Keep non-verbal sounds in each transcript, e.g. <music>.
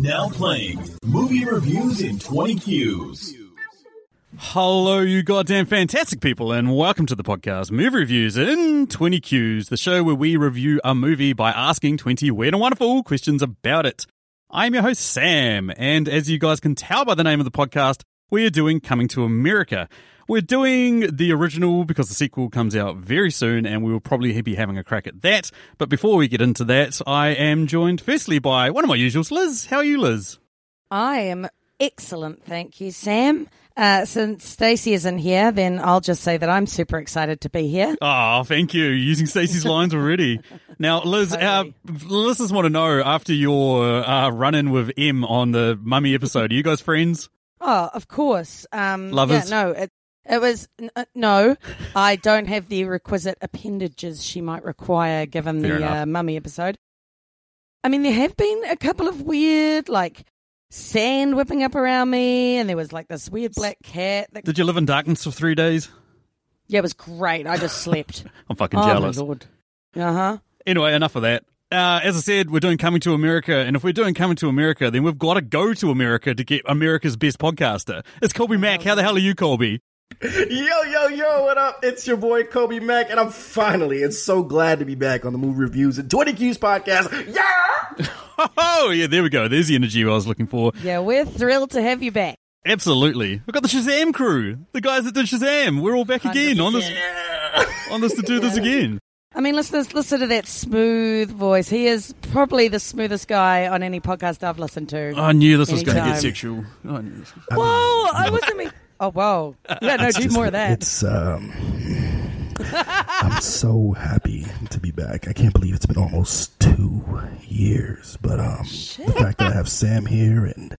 Now playing movie reviews in 20 Qs. Hello, you goddamn fantastic people, and welcome to the podcast Movie Reviews in 20 Qs, the show where we review a movie by asking 20 weird and wonderful questions about it. I'm your host, Sam, and as you guys can tell by the name of the podcast, we are doing Coming to America. We're doing the original because the sequel comes out very soon and we will probably be having a crack at that. But before we get into that, I am joined firstly by one of my usuals, Liz. How are you, Liz? I am excellent, thank you, Sam. Uh, since Stacey isn't here, then I'll just say that I'm super excited to be here. Oh, thank you. Using Stacey's <laughs> lines already. Now, Liz, Totally. uh, listeners want to know after your uh, run in with M on the Mummy episode, are you guys friends? Oh, of course. Um, Lovers? Yeah, no, it, it was n- uh, no. I don't have the requisite appendages she might require given Fair the enough. uh, mummy episode. I mean, there have been a couple of weird, like sand whipping up around me, and there was like this weird black cat. That, Did you live in darkness for three days? yeah, it was great. I just slept. <laughs> I'm fucking oh jealous. my lord. Uh huh. Anyway, enough of that. Uh, as I said, we're doing Coming to America, and if we're doing Coming to America, then we've got to go to America to get America's best podcaster. It's Kolby Mac. How the hell are you, Kolby? Yo, yo, yo, what up? It's your boy Kolby Mac, and I'm finally and so glad to be back on the Movie Reviews and 20 Qs podcast. Yeah! <laughs> Oh, yeah, there we go. There's the energy I was looking for. Yeah, we're thrilled to have you back. Absolutely. We've got the Shazam crew, the guys that did Shazam. We're all back again on this, <laughs> on this to do this again. I mean, listeners, listen to that smooth voice. He is probably the smoothest guy on any podcast I've listened to. I knew this was going to get sexual. I knew this was- Whoa, I wasn't. Me- oh, whoa. Yeah, no, do more of that. It's, um. I'm so happy to be back. I can't believe it's been almost two years. But, um, the fact that I have Sam here and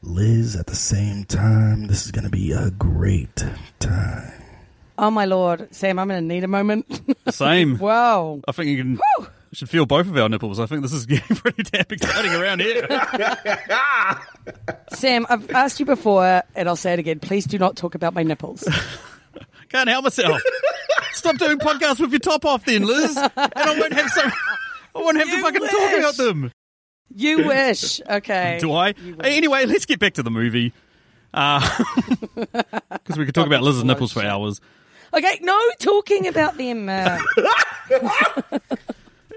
Liz at the same time, this is going to be a great time. Oh, my lord. Sam, I'm going to need a moment. <laughs> Same. Whoa. I think you can. Should feel both of our nipples. I think this is <laughs> getting pretty damn exciting around here. <laughs> Sam, I've asked you before, and I'll say it again. Please do not talk about my nipples. <laughs> Can't help myself. Stop doing podcasts with your top off, then, Liz, and I won't have so. I won't have to You fucking talk about them. You wish. Okay. Do I? Anyway, let's get back to the movie. Because we could talk about Liz's nipples for hours. Okay, no talking about them. Uh,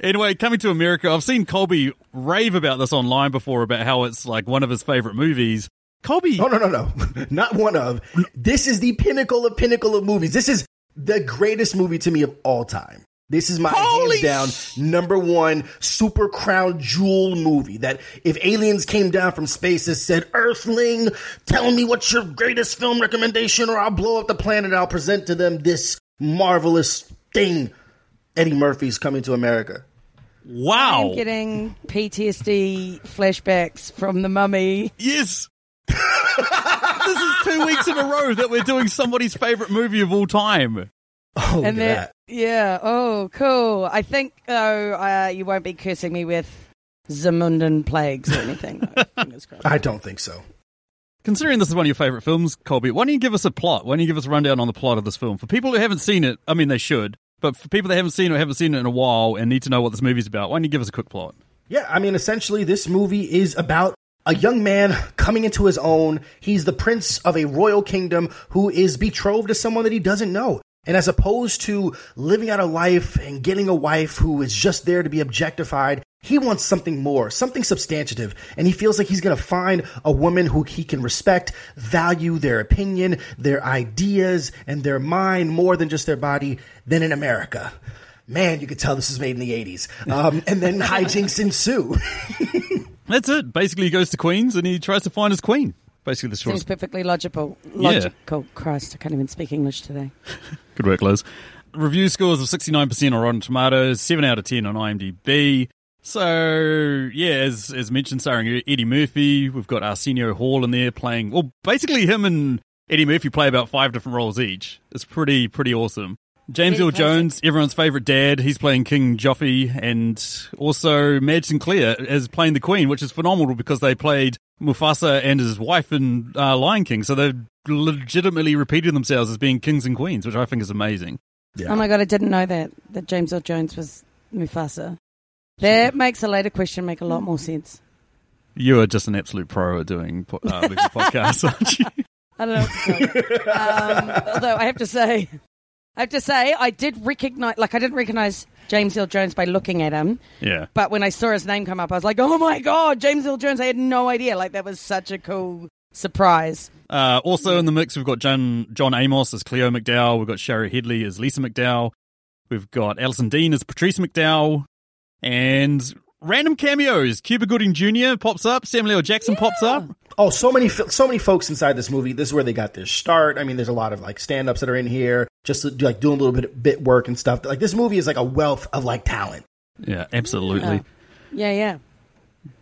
Anyway, coming to America, I've seen Kolby rave about this online before about how it's like one of his favorite movies. Kolby, Oh no no no! <laughs> Not one of. This is the pinnacle of pinnacle of movies. This is the greatest movie to me of all time. This is my Holy hands down number one super crown jewel movie. That if aliens came down from space and said, "Earthling, tell me what's your greatest film recommendation, or I'll blow up the planet," I'll present to them this marvelous thing. Eddie Murphy's coming to America. Wow, I'm getting PTSD flashbacks from the mummy. yes. <laughs> this is two weeks in a row that we're doing somebody's favorite movie of all time. Oh, and at that, that. yeah, oh, cool. I think, though, uh, you won't be cursing me with Zamundan plagues or anything. though. <laughs> Fingers crossed. I don't think so. Considering this is one of your favorite films, Kolby, why don't you give us a plot? Why don't you give us a rundown on the plot of this film? For people who haven't seen it, I mean, they should, but for people that haven't seen it or haven't seen it in a while and need to know what this movie's about, why don't you give us a quick plot? Yeah, I mean, essentially, this movie is about a young man coming into his own. He's the prince of a royal kingdom who is betrothed to someone that he doesn't know. And as opposed to living out a life and getting a wife who is just there to be objectified, he wants something more, something substantive. And he feels like he's going to find a woman who he can respect, value their opinion, their ideas, and their mind more than just their body than in America. Man, you could tell this was made in the 80s. Um, and then <laughs> hijinks ensue. <laughs> That's it. Basically, he goes to Queens and he tries to find his queen. Basically, the short. Seems perfectly logical. Yeah. Logical. Christ, I can't even speak English today. Good work, Liz. Review scores of 69% on Rotten Tomatoes, 7 out of 10 on IMDb. So, yeah, as, as mentioned, starring Eddie Murphy, we've got Arsenio Hall in there playing, well, basically him and Eddie Murphy play about five different roles each. It's pretty, pretty awesome. James Earl Jones, everyone's favorite dad, he's playing King Joffrey, and also Madge Sinclair is playing the Queen, which is phenomenal because they played Mufasa and his wife in uh, Lion King, so they've legitimately repeated themselves as being kings and queens, which I think is amazing. Yeah. Oh my god, I didn't know that that James Earl Jones was Mufasa. That makes a later question make a lot more sense. You are just an absolute pro at doing po- uh, podcasts, <laughs> aren't you? I don't know what to tell you. um, <laughs> although I have to say, I have to say, I did recognize, like, I didn't recognize James Earl Jones by looking at him, Yeah. but when I saw his name come up, I was like, oh my god, James Earl Jones! I had no idea. Like, that was such a cool surprise. Uh, also in the mix, we've got John John Amos as Cleo McDowell. We've got Shari Headley as Lisa McDowell. We've got Allison Dean as Patrice McDowell, and random cameos. Cuba Gooding Jr. pops up. Samuel L. Jackson pops up. Oh, so many, so many folks inside this movie. This is where they got their start. I mean, there's a lot of like stand-ups that are in here, just to, like doing a little bit of bit work and stuff. Like this movie is like a wealth of like talent. Yeah, absolutely. Yeah, yeah.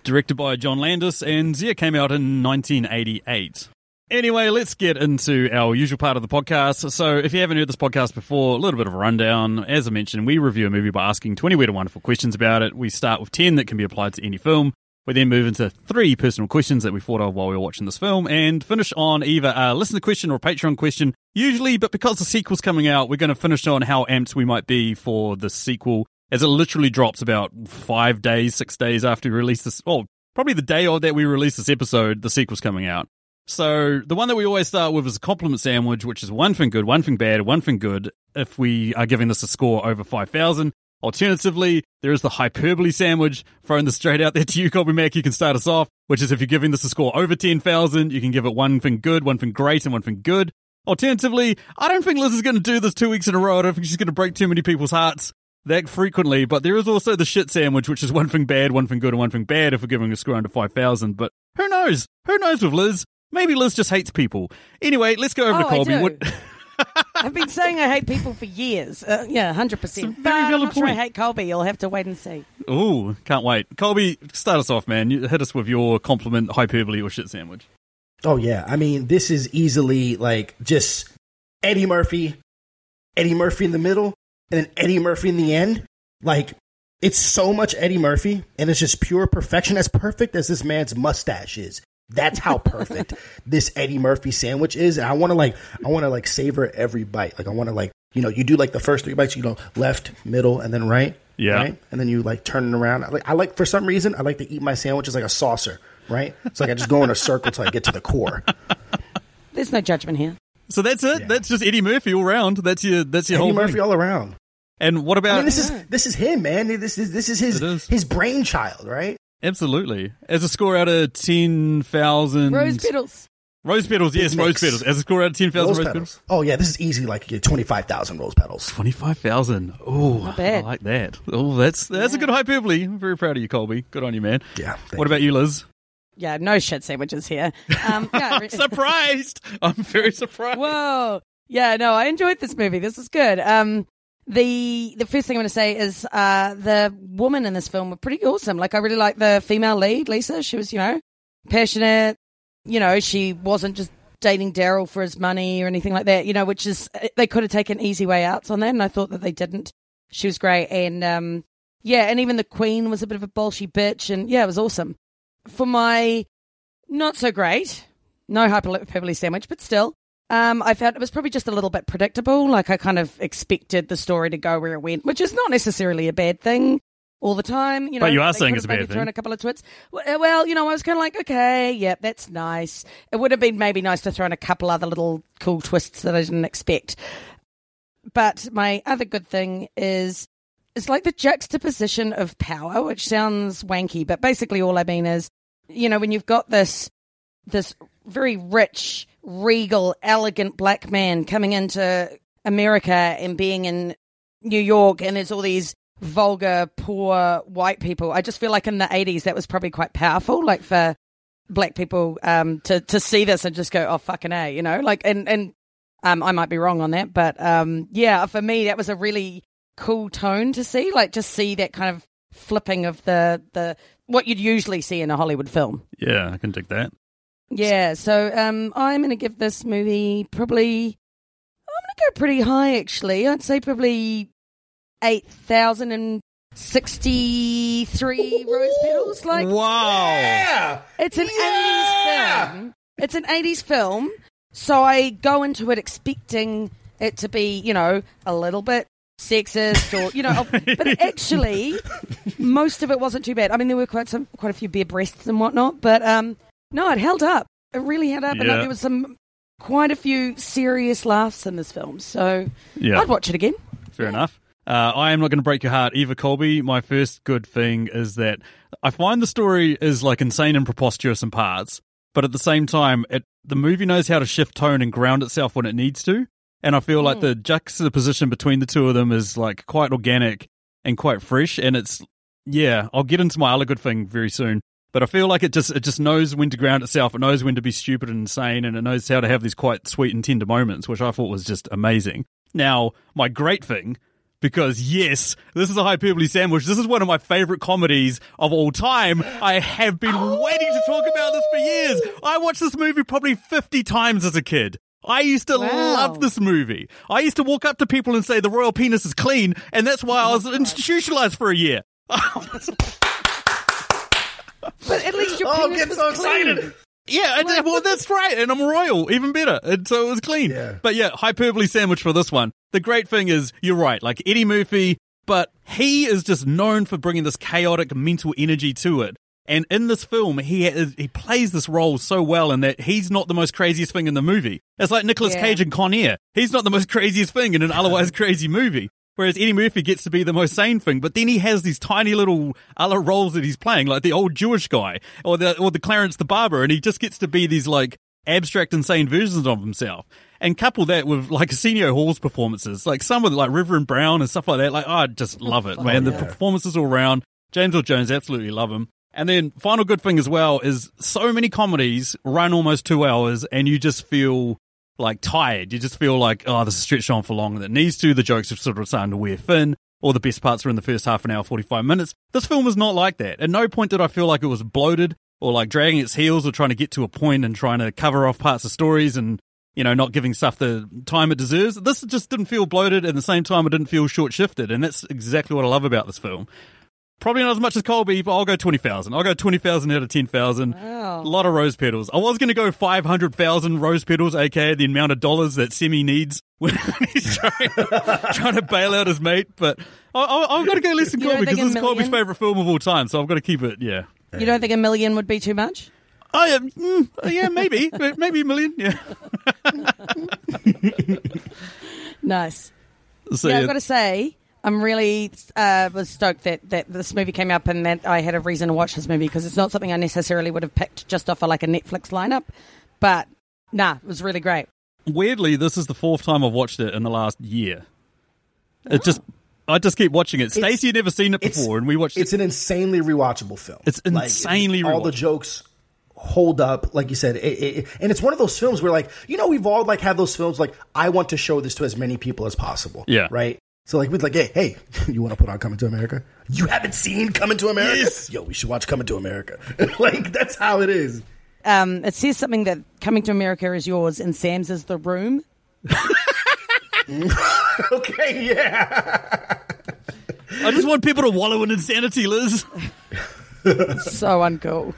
Directed by John Landis, and yeah, came out in 1988. Anyway, let's get into our usual part of the podcast. So, if you haven't heard this podcast before, a little bit of a rundown. As I mentioned, we review a movie by asking 20 weird and wonderful questions about it. We start with 10 that can be applied to any film. We then move into three personal questions that we thought of while we were watching this film and finish on either a listener question or a Patreon question, usually, but because the sequel's coming out, we're going to finish on how amped we might be for the sequel as it literally drops about five days, six days after we release this. Oh, probably the day or that we release this episode, the sequel's coming out. So the one that we always start with is a compliment sandwich, which is one thing good, one thing bad, one thing good. If we are giving this a score over five thousand. Alternatively, there is the hyperbole sandwich. Throwing this straight out there to you, Kolby. You can start us off, which is if you're giving this a score over ten thousand, you can give it one thing good, one thing great, and one thing good. Alternatively, I don't think Liz is going to do this two weeks in a row. I don't think she's going to break too many people's hearts that frequently. But there is also the shit sandwich, which is one thing bad, one thing good, and one thing bad if we're giving a score under 5,000. But who knows? Who knows with Liz? Maybe Liz just hates people. Anyway, let's go over to Oh, I Kolby. do. What, <laughs> I've been saying I hate people for years. Uh, yeah, hundred percent. very But I'm valid not sure I hate Kolby. You'll have to wait and see. Ooh, can't wait. Kolby, start us off, man. You hit us with your compliment, hyperbole, or shit sandwich. Oh yeah, I mean, this is easily like just Eddie Murphy, Eddie Murphy in the middle, and then Eddie Murphy in the end. Like it's so much Eddie Murphy, and it's just pure perfection. As perfect as this man's mustache is, that's how perfect this Eddie Murphy sandwich is. And I want to like, I want to like savor every bite. Like I want to like, you know, you do like the first three bites, you know, left, middle, and then right. Yeah. Right? And then you like turn it around. I like, I like for some reason, I like to eat my sandwiches like a saucer. Right? It's like I just go in a circle till I get to the core. There's no judgment here. So that's it. Yeah. That's just Eddie Murphy all round. That's your that's your Eddie whole Murphy thing. all around. And what I about mean, this is this is him, man. This is this is his It is. his brainchild, right? Absolutely as a score out of ten thousand Rose petals. Rose petals, yes, rose petals. As a score out of ten thousand Rose rose, petals. petals. Oh yeah, this is easy. Like twenty five thousand rose petals. Twenty five thousand. Oh, I like that. Oh, that's that's a good hyperbole. I'm very proud of you, Kolby. Good on you, man. Yeah. thank What about you, Liz? Yeah, no shit sandwiches here. Um, yeah, <laughs> I'm surprised. I'm very surprised. Whoa. Yeah, no, I enjoyed this movie. This is good. Um, the the first thing I'm going to say is uh, the woman in this film were pretty awesome. Like, I really like the female lead, Lisa. She was, you know, passionate. You know, she wasn't just dating Darryl for his money or anything like that. You know, which is they could have taken easy way outs on that, and I thought that they didn't. She was great, and um, yeah, and even the Queen was a bit of a bolshy bitch, and yeah, it was awesome. For my not so great, no hyperbole sandwich, but still. Um, I felt it was probably just a little bit predictable. Like I kind of expected the story to go where it went, which is not necessarily a bad thing all the time. You know, But you are saying it's a bad thing. A couple of twits. Well, well, you know, I was kind of like, okay, yep, that's nice. It would have been maybe nice to throw in a couple other little cool twists that I didn't expect. But my other good thing is it's like the juxtaposition of power, which sounds wanky, but basically all I mean is, you know, when you've got this this very rich, regal, elegant black man coming into America and being in New York, and there's all these vulgar, poor white people. I just feel like in the 80s that was probably quite powerful, like for black people um, to to see this and just go, oh fucking a, you know, like and and um, I might be wrong on that, but um, yeah, for me that was a really cool tone to see, like just see that kind of flipping of the the what you'd usually see in a Hollywood film. Yeah, I can dig that. Yeah, so um, I'm going to give this movie probably. I'm going to go pretty high, actually. I'd say probably eight thousand and sixty-three rose petals. Like Wow. Yeah. it's an Yeah! 80s film. It's an 80s film, so I go into it expecting it to be, you know, a little bit sexist or you know. <laughs> but actually, most of it wasn't too bad. I mean, there were quite some quite a few bare breasts and whatnot, but um, no, it held up. It really held up, and Yeah. there was some quite a few serious laughs in this film. So Yeah. I'd watch it again. Fair enough. Uh, I am not going to break your heart, Eva Kolby. My first good thing is that I find the story is like insane and preposterous in parts, but at the same time, it the movie knows how to shift tone and ground itself when it needs to. And I feel like the juxtaposition between the two of them is like quite organic and quite fresh. And it's yeah, I'll get into my other good thing very soon. But I feel like it just it just knows when to ground itself. It knows when to be stupid and insane, and it knows how to have these quite sweet and tender moments, which I thought was just amazing. Now, my great thing, because yes, this is a hyperbole sandwich. This is one of my favorite comedies of all time. I have been waiting to talk about this for years. I watched this movie probably 50 times as a kid. I used to Wow. love this movie. I used to walk up to people and say the royal penis is clean, and that's why I was institutionalized for a year. <laughs> But at least your Oh, I'm penis was so clean. excited. Yeah, I did. well, that's right, and I'm royal, even better, and so it was clean. Yeah. But yeah, hyperbole sandwich for this one. The great thing is, you're right, like Eddie Murphy, but he is just known for bringing this chaotic mental energy to it. And in this film, he is, he plays this role so well in that he's not the most craziest thing in the movie. It's like Nicolas Yeah. Cage and Con Air. He's not the most <laughs> craziest thing in an otherwise <laughs> crazy movie. Whereas Eddie Murphy gets to be the most sane thing, but then he has these tiny little other roles that he's playing, like the old Jewish guy or the or the Clarence the barber, and he just gets to be these like abstract, insane versions of himself. And couple that with like Arsenio Hall's performances, like some of the, like Reverend Brown and stuff like that. Like I just love it, <laughs> oh, man. The yeah. performances all around. James Earl Jones absolutely love him. And then final good thing as well is so many comedies run almost two hours, and you just feel like tired. You just feel like, oh, this is stretched on for longer than it needs to. The jokes are sort of starting to wear thin. All the best parts are in the first half an hour, 45 minutes. This film is not like that. At no point did I feel like it was bloated or like dragging its heels or trying to get to a point and trying to cover off parts of stories and, you know, not giving stuff the time it deserves. This just didn't feel bloated. And at the same time, it didn't feel short shifted. And that's exactly what I love about this film. Probably not as much as Kolby, but I'll go 20,000. I'll go 20,000 out of 10,000. Wow. A lot of rose petals. I was going to go 500,000 rose petals, aka the amount of dollars that Semmi needs when <laughs> he's trying, <laughs> trying to bail out his mate. But I, I, I've got to go listen than Kolby because this is Colby's favourite film of all time. So I've got to keep it, yeah. You don't think a million would be too much? I yeah, mm, yeah maybe. <laughs> maybe a million, yeah. Nice. So, yeah, yeah, I've got to say, I'm really uh, was stoked that, that this movie came up and that I had a reason to watch this movie because it's not something I necessarily would have picked just off of like a Netflix lineup. But nah, it was really great. weirdly, this is the fourth time I've watched it in the last year. It just, I just keep watching it. Stacey had never seen it before, and we watched It's it. an insanely rewatchable film. It's insanely all the jokes hold up, like you said, it, it, and it's one of those films where, like, you know, we've all like had those films like I want to show this to as many people as possible. Yeah. right. So like we'd like, hey, hey, <laughs> you want to put on Coming to America? You haven't seen Coming to America? Yes. Yo, we should watch Coming to America. <laughs> like that's how it is. Um, it says something that Coming to America is yours and Sam's is the room. <laughs> Okay, yeah. I just want people to wallow in insanity, Liz. So uncool.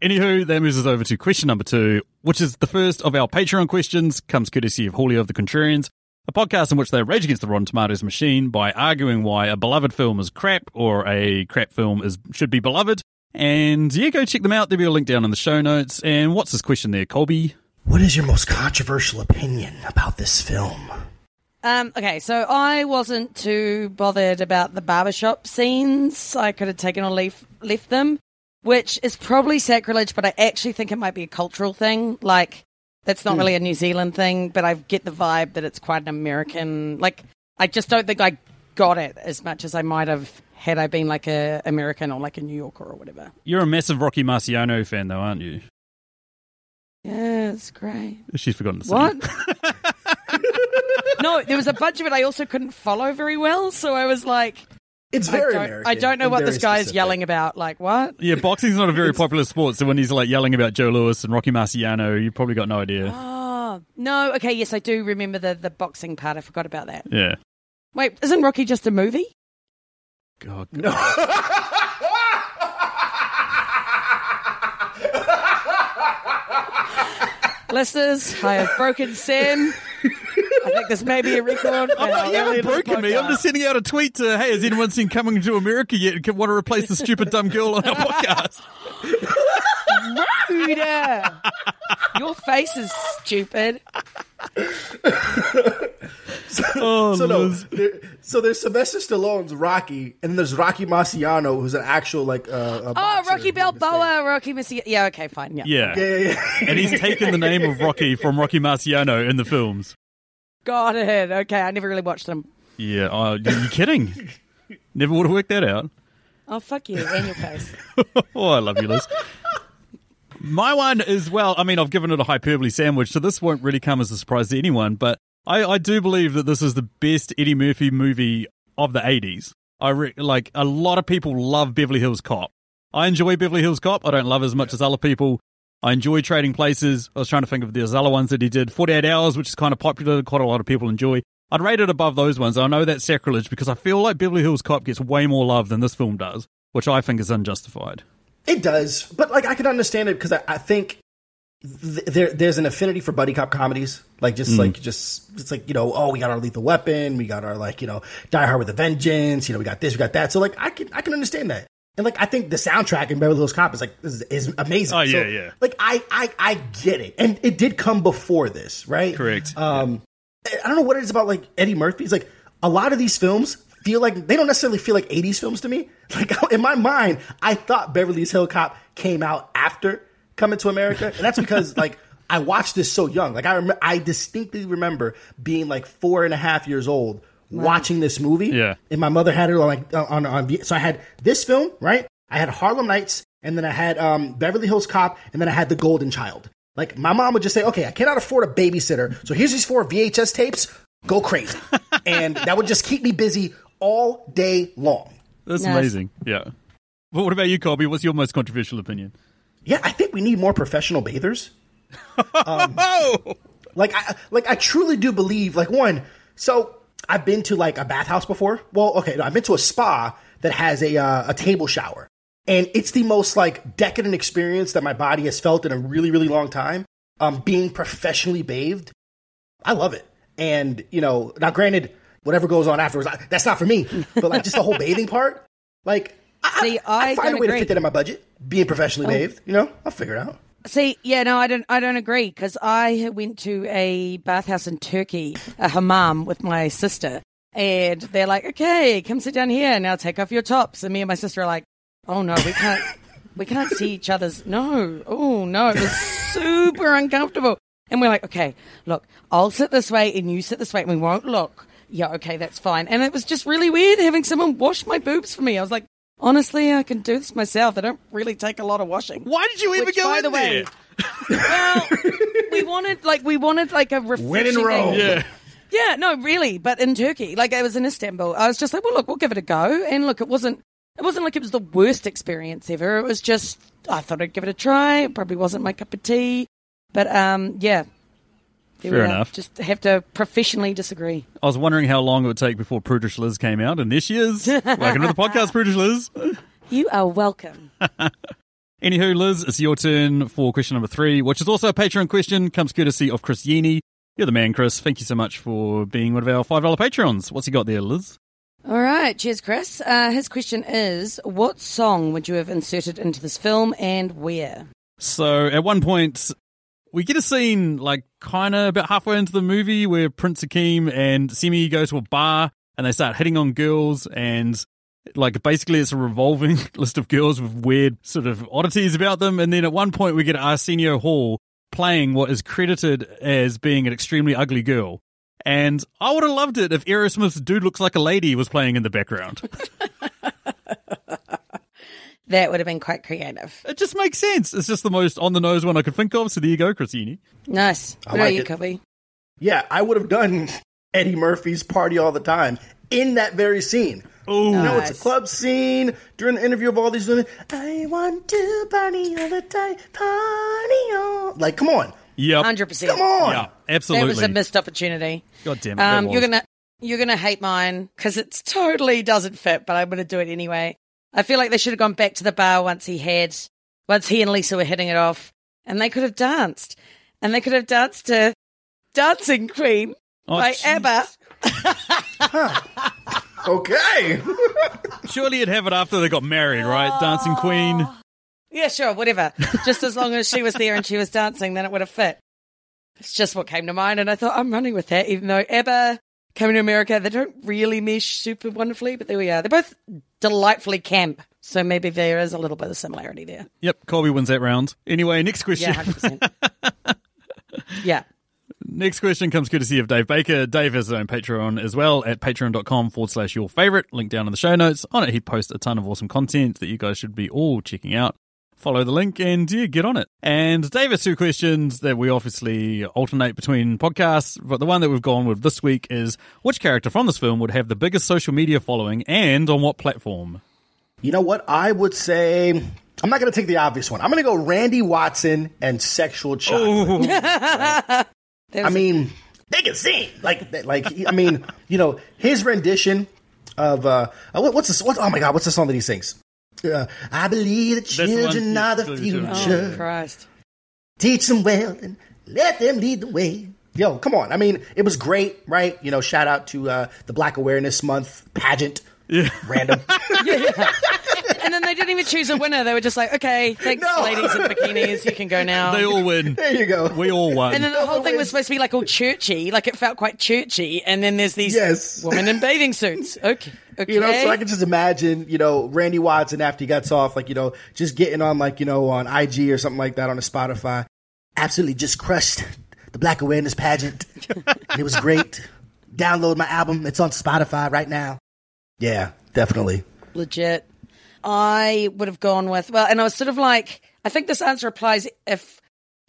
Anywho, that moves us over to question number two, which is the first of our Patreon questions, comes courtesy of Julio of the Contrarians, a podcast in which they rage against the Rotten Tomatoes machine by arguing why a beloved film is crap or a crap film is should be beloved. And yeah, go check them out. There'll be a link down in the show notes. And what's this question there, Kolby? What is your most controversial opinion about this film? Um, okay, so I wasn't too bothered about the barbershop scenes. I could have taken or leave, left them, which is probably sacrilege, but I actually think it might be a cultural thing. Like, that's not hmm. really a New Zealand thing, but I get the vibe that it's quite an American. Like, I just don't think I got it as much as I might have had I been like a American or like a New Yorker or whatever. You're a massive Rocky Marciano fan, though, aren't you? Yeah, it's great. She's forgotten to say. What? <laughs> <laughs> no, there was a bunch of it I also couldn't follow very well, so I was like, It's I very don't, American. I don't know what this guy is yelling about. Like, what? Yeah, boxing's not a very popular sport, so when he's like yelling about Joe Louis and Rocky Marciano, you probably got no idea. Oh, no. Okay, yes, I do remember the, the boxing part. I forgot about that. Yeah. Wait, isn't Rocky just a movie? God. Listeners, <laughs> I have broken Sam. I think this may be a record. I'm not, you haven't broken me. I'm just sending out a tweet to, hey, has anyone seen Coming to America yet? Can want to replace the stupid dumb girl on our <laughs> podcast? Rude. Your face is stupid. <laughs> Oh, So no, there, so there's Sylvester Stallone's Rocky, and then there's Rocky Marciano, who's an actual like uh, a Oh, Rocky who made this thing. Balboa, Rocky Missy. Yeah, okay, fine. Yeah. Yeah. Yeah, yeah, yeah. <laughs> And he's taken the name of Rocky from Rocky Marciano in the films. Got it. Okay, I never really watched them. Yeah. are you kidding? <laughs> Never would have worked that out. Oh, fuck you and your face. Oh, I love you, Liz. My one is well. I mean, I've given it a hyperbole sandwich, so this won't really come as a surprise to anyone. But I, I do believe that this is the best Eddie Murphy movie of the '80s. I re- like a lot of people love Beverly Hills Cop. I enjoy Beverly Hills Cop. I don't love as much as other people. I enjoy Trading Places. I was trying to think of the other ones that he did. 48 Hours, which is kind of popular, quite a lot of people enjoy. I'd rate it above those ones. I know that's sacrilege because I feel like Beverly Hills Cop gets way more love than this film does, which I think is unjustified. It does, but like I can understand it because I, I think th- there there's an affinity for buddy cop comedies. Like just like just it's like you know oh we got our Lethal Weapon, we got our like you know Die Hard with a Vengeance, you know we got this, we got that. So like I can I can understand that. And like I think the soundtrack in Beverly Hills Cop is like is, is amazing. Oh, yeah, So, yeah. Like I, I I get it, and it did come before this, right? Correct. Um, I don't know what it is about like Eddie Murphy. It's like a lot of these films feel like they don't necessarily feel like 80s films to me. <laughs> Like in my mind, I thought Beverly Hills Cop came out after Coming to America, and that's because <laughs> like I watched this so young. Like I rem- I distinctly remember being like four and a half years old watching this movie. Yeah. and my mother had it on like on on. V- So I had this film, right? I had Harlem Nights, and then I had um, Beverly Hills Cop, and then I had The Golden Child. Like my mom would just say, "Okay, I cannot afford a babysitter, so here's these four VHS tapes. Go crazy," <laughs> and that would just keep me busy all day long. That's Nice. amazing. Yeah. But what about you, Kolby? What's your most controversial opinion? Yeah, I think we need more professional bathers. Oh, <laughs> Like I like I truly do believe like one. So I've been to like a bathhouse before. Well, okay, no, I've been to a spa that has a uh, a table shower, and it's the most like decadent experience that my body has felt in a really really long time. Um, being professionally bathed, I love it. And you know, now granted, whatever goes on afterwards, I, that's not for me. But like just the whole bathing part, like I, See, I, I find a way to fit that in my budget. Being professionally oh. bathed, you know, I'll figure it out. See, yeah, no, I don't. I don't agree because I went to a bathhouse in Turkey, a hammam, with my sister, and they're like, "Okay, come sit down here. Now take off your tops." And me and my sister are like, "Oh no, we can't. we can't see each other's. No, oh no, it was super uncomfortable." And we're like, "Okay, look, I'll sit this way and you sit this way, and we won't look." Yeah, okay, that's fine. And it was just really weird having someone wash my boobs for me. I was like. Honestly, I can do this myself. I don't really take a lot of washing. why did you even Which, go by in the way, well, we <laughs> wanted like we wanted like a refreshing. Rome. Yeah. yeah, no, really. But in Turkey, like I was in Istanbul, I was just like, well, look, we'll give it a go. And look, it wasn't. It wasn't like it was the worst experience ever. It was just I thought I'd give it a try. It probably wasn't my cup of tea, but um, yeah. There we Fair are. enough. Just have to professionally disagree. I was wondering how long it would take before Prudish Liz came out, and there she is. Welcome to the podcast, Prudish Liz. You are welcome. <laughs> Anywho, Liz, it's your turn for question number three, which is also a Patreon question, comes courtesy of Chris Yeni. You're the man, Chris. Thank you so much for being one of our $5 Patreons. What's he got there, Liz? All right, cheers, Chris. Uh, his question is: What song would you have inserted into this film, and where? So at one point, we get a scene like kind of about halfway into the movie where Prince Akeem and Semmi go to a bar and they start hitting on girls and like basically it's a revolving <laughs> list of girls with weird sort of oddities about them. And then at one point we get Arsenio Hall playing what is credited as being an extremely ugly girl. And I would have loved it if Aerosmith's Dude Looks Like a Lady was playing in the background. <laughs> That would have been quite creative. it just makes sense. It's just the most on the nose one I could think of. So there you go, Christine. Nice. I What about like you, it. Cubby? Yeah, I would have done <laughs> Eddie Murphy's party all the time in that very scene. Oh, You know, it's a club scene during the interview of all these women. I want to party all the time, party all. Like, come on, yep. Hundred percent. come on. Yeah, absolutely. That was a missed opportunity. God damn it. Um, you're gonna you're gonna hate mine because it totally doesn't fit, but I'm gonna do it anyway. I feel like they should have gone back to the bar once he had, once he and Lisa were hitting it off, and they could have danced, and they could have danced to "Dancing Queen" Oh, by jeez. ABBA. Okay. <laughs> Surely you'd have it after they got married, right? Oh. Dancing Queen. Yeah, sure, whatever. Just as long as she was there and she was dancing, then it would have fit. It's just what came to mind, and I thought I'm running with that. Even though ABBA coming to America, they don't really mesh super wonderfully, but there we are. They're both delightfully camp, so maybe there is a little bit of similarity there. Yep, Kolby wins that round. Anyway, next question. Yeah. <laughs> Yeah. Next question comes courtesy of Dave Baker. Dave has his own Patreon as well at patreon.com forward slash your favorite. Link down in the show notes. On it, he posts a ton of awesome content that you guys should be all checking out. Follow the link and yeah, get on it. And Dave has two questions that we obviously alternate between podcasts, but the one that we've gone with this week is which character from this film would have the biggest social media following and on what platform? You know what? I would say I'm not going to take the obvious one. I'm going to go Randy Watson and sexual chocolate. <laughs> I mean, they can sing like like I mean, you know, his rendition of uh, uh, what's this? What, oh my God, what's the song that he sings? Uh, I believe the the one- children are the future. Oh Christ. Teach them well and let them lead the way. Yo, come on. I mean, it was great, right? You know, shout out to uh, the Black Awareness Month pageant. Yeah. Random. <laughs> And then they didn't even choose a winner. They were just like, okay, thanks, No. ladies in bikinis. You can go now. They all win. <laughs> there you go. We all won. and then the whole thing was supposed to be like all churchy, like it felt quite churchy. And then there's these Yes. women in bathing suits. Okay, okay. <laughs> You know, so I can just imagine, you know, Randy Watson after he gets off, like, you know, just getting on, like, you know, on IG or something like that on a Spotify. Absolutely just crushed the Black Awareness pageant. and it was great. Download my album. It's on Spotify right now. Yeah, definitely. legit. I would have gone with well, and I was sort of like, I think this answer applies if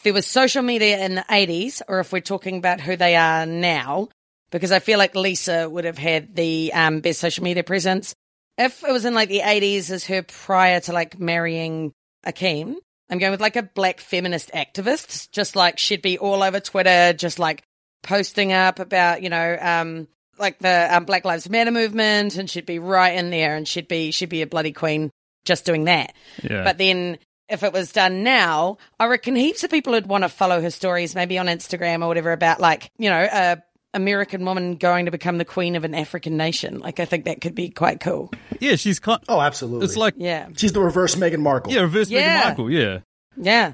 there was social media in the eighties, or if we're talking about who they are now, because I feel like Lisa would have had the um, best social media presence. If it was in like the eighties, as her prior to like marrying Akeem, I'm going with like a black feminist activist, just like she'd be all over Twitter, just like posting up about you know um like the um, Black Lives Matter movement, and she'd be right in there, and she'd be she'd be a bloody queen just doing that. Yeah. But then if it was done now, I reckon heaps of people would want to follow her stories, maybe on Instagram or whatever, about like you know a American woman going to become the queen of an African nation. Like I think that could be quite cool. yeah, she's kind. Oh, absolutely. It's like Yeah, She's the reverse Meghan Markle. yeah, reverse Meghan Markle. Yeah. yeah.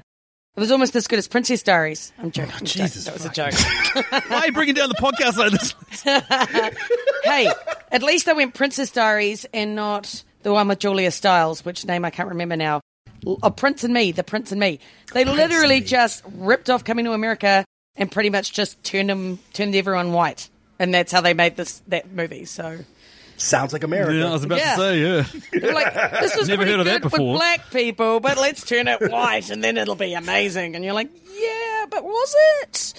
It was almost as good as Princess Diaries. I'm joking. Oh, I'm joking. Jesus that was a joke. <laughs> Why are you bringing down the podcast like this? <laughs> hey, at least I went Princess Diaries and not the one with Julia Stiles, which name I can't remember now. Oh, Prince and Me, The Prince and Me. They literally just ripped off Coming to America and pretty much just turned them, turned everyone white, and that's how they made this that movie. So Sounds like America. Yeah, I was about Yeah. to say, yeah. they're like, this was Never heard of that before. with black people, but let's turn it white, and then it'll be amazing. And you're like, yeah, but was it?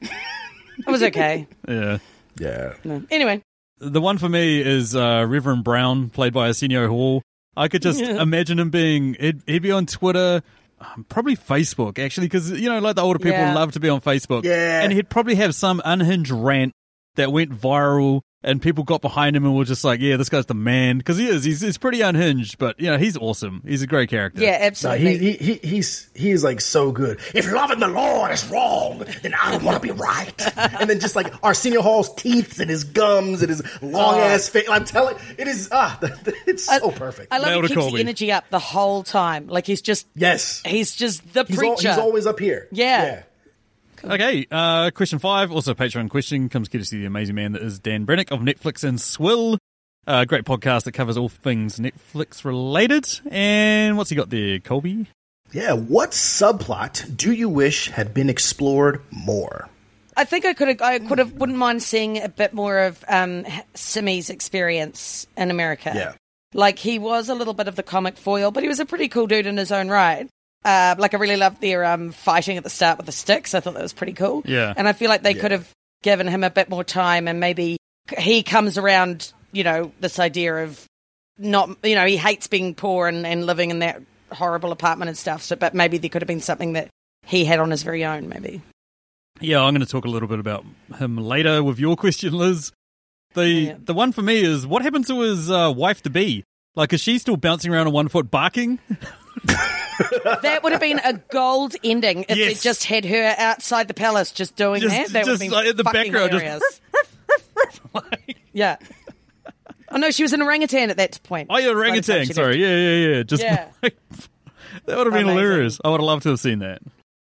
It was okay. <laughs> Yeah. yeah. No. Anyway, The one for me is uh, Reverend Brown, played by Arsenio Hall. I could just imagine him being, he'd, he'd be on Twitter, um, probably Facebook, actually, because, you know, like the older people Yeah. love to be on Facebook. Yeah. And he'd probably have some unhinged rant that went viral and people got behind him and were just like, yeah, this guy's the man. Because he is. He's, he's pretty unhinged, but, you know, he's awesome. He's a great character. yeah, No, absolutely. he, he, he, he's he's like so good. If loving the Lord is wrong, then I don't want to be right. <laughs> and then just like Arsenio Hall's teeth and his gums and his long Oh. ass face. I'm telling, it is ah, <laughs> it's so perfect. I love he it, keeps Kolby. the energy up the whole time. Like he's just yes, he's just the he's, al- preacher. he's always up here. Yeah. Yeah. Okay, uh, question five, also a Patreon question, comes courtesy of the amazing man that is Dan Brennick of Netflix and Swill. Uh, great podcast that covers all things Netflix related. And what's he got there, Kolby? yeah. What subplot do you wish had been explored more? I think I could have I could have wouldn't mind seeing a bit more of um Semmi's experience in America. Yeah. Like he was a little bit of the comic foil, but he was a pretty cool dude in his own right. Uh, like I really loved their um, fighting at the start with the sticks. I thought that was pretty cool. Yeah. and I feel like they Yeah. could have given him a bit more time, and maybe he comes around. You know, this idea of not. You know, he hates being poor and, and living in that horrible apartment and stuff. So, but maybe there could have been something that he had on his very own. Maybe. Yeah, I'm going to talk a little bit about him later with your <laughs> question, Liz. The Yeah. the one for me is what happened to his uh, wife to be? Like, is she still bouncing around on one foot barking? <laughs> That would have been a gold ending if Yes. they just had her outside the palace just doing Just- that. That would just have been like in the fucking background, just- hilarious. flying. <laughs> Yeah. Oh no, she was an orangutan at that point. Oh, yeah, By the orangutan. Sorry. left. Yeah, yeah, yeah. Just Yeah. <laughs> that would have been Amazing. hilarious. I would have loved to have seen that.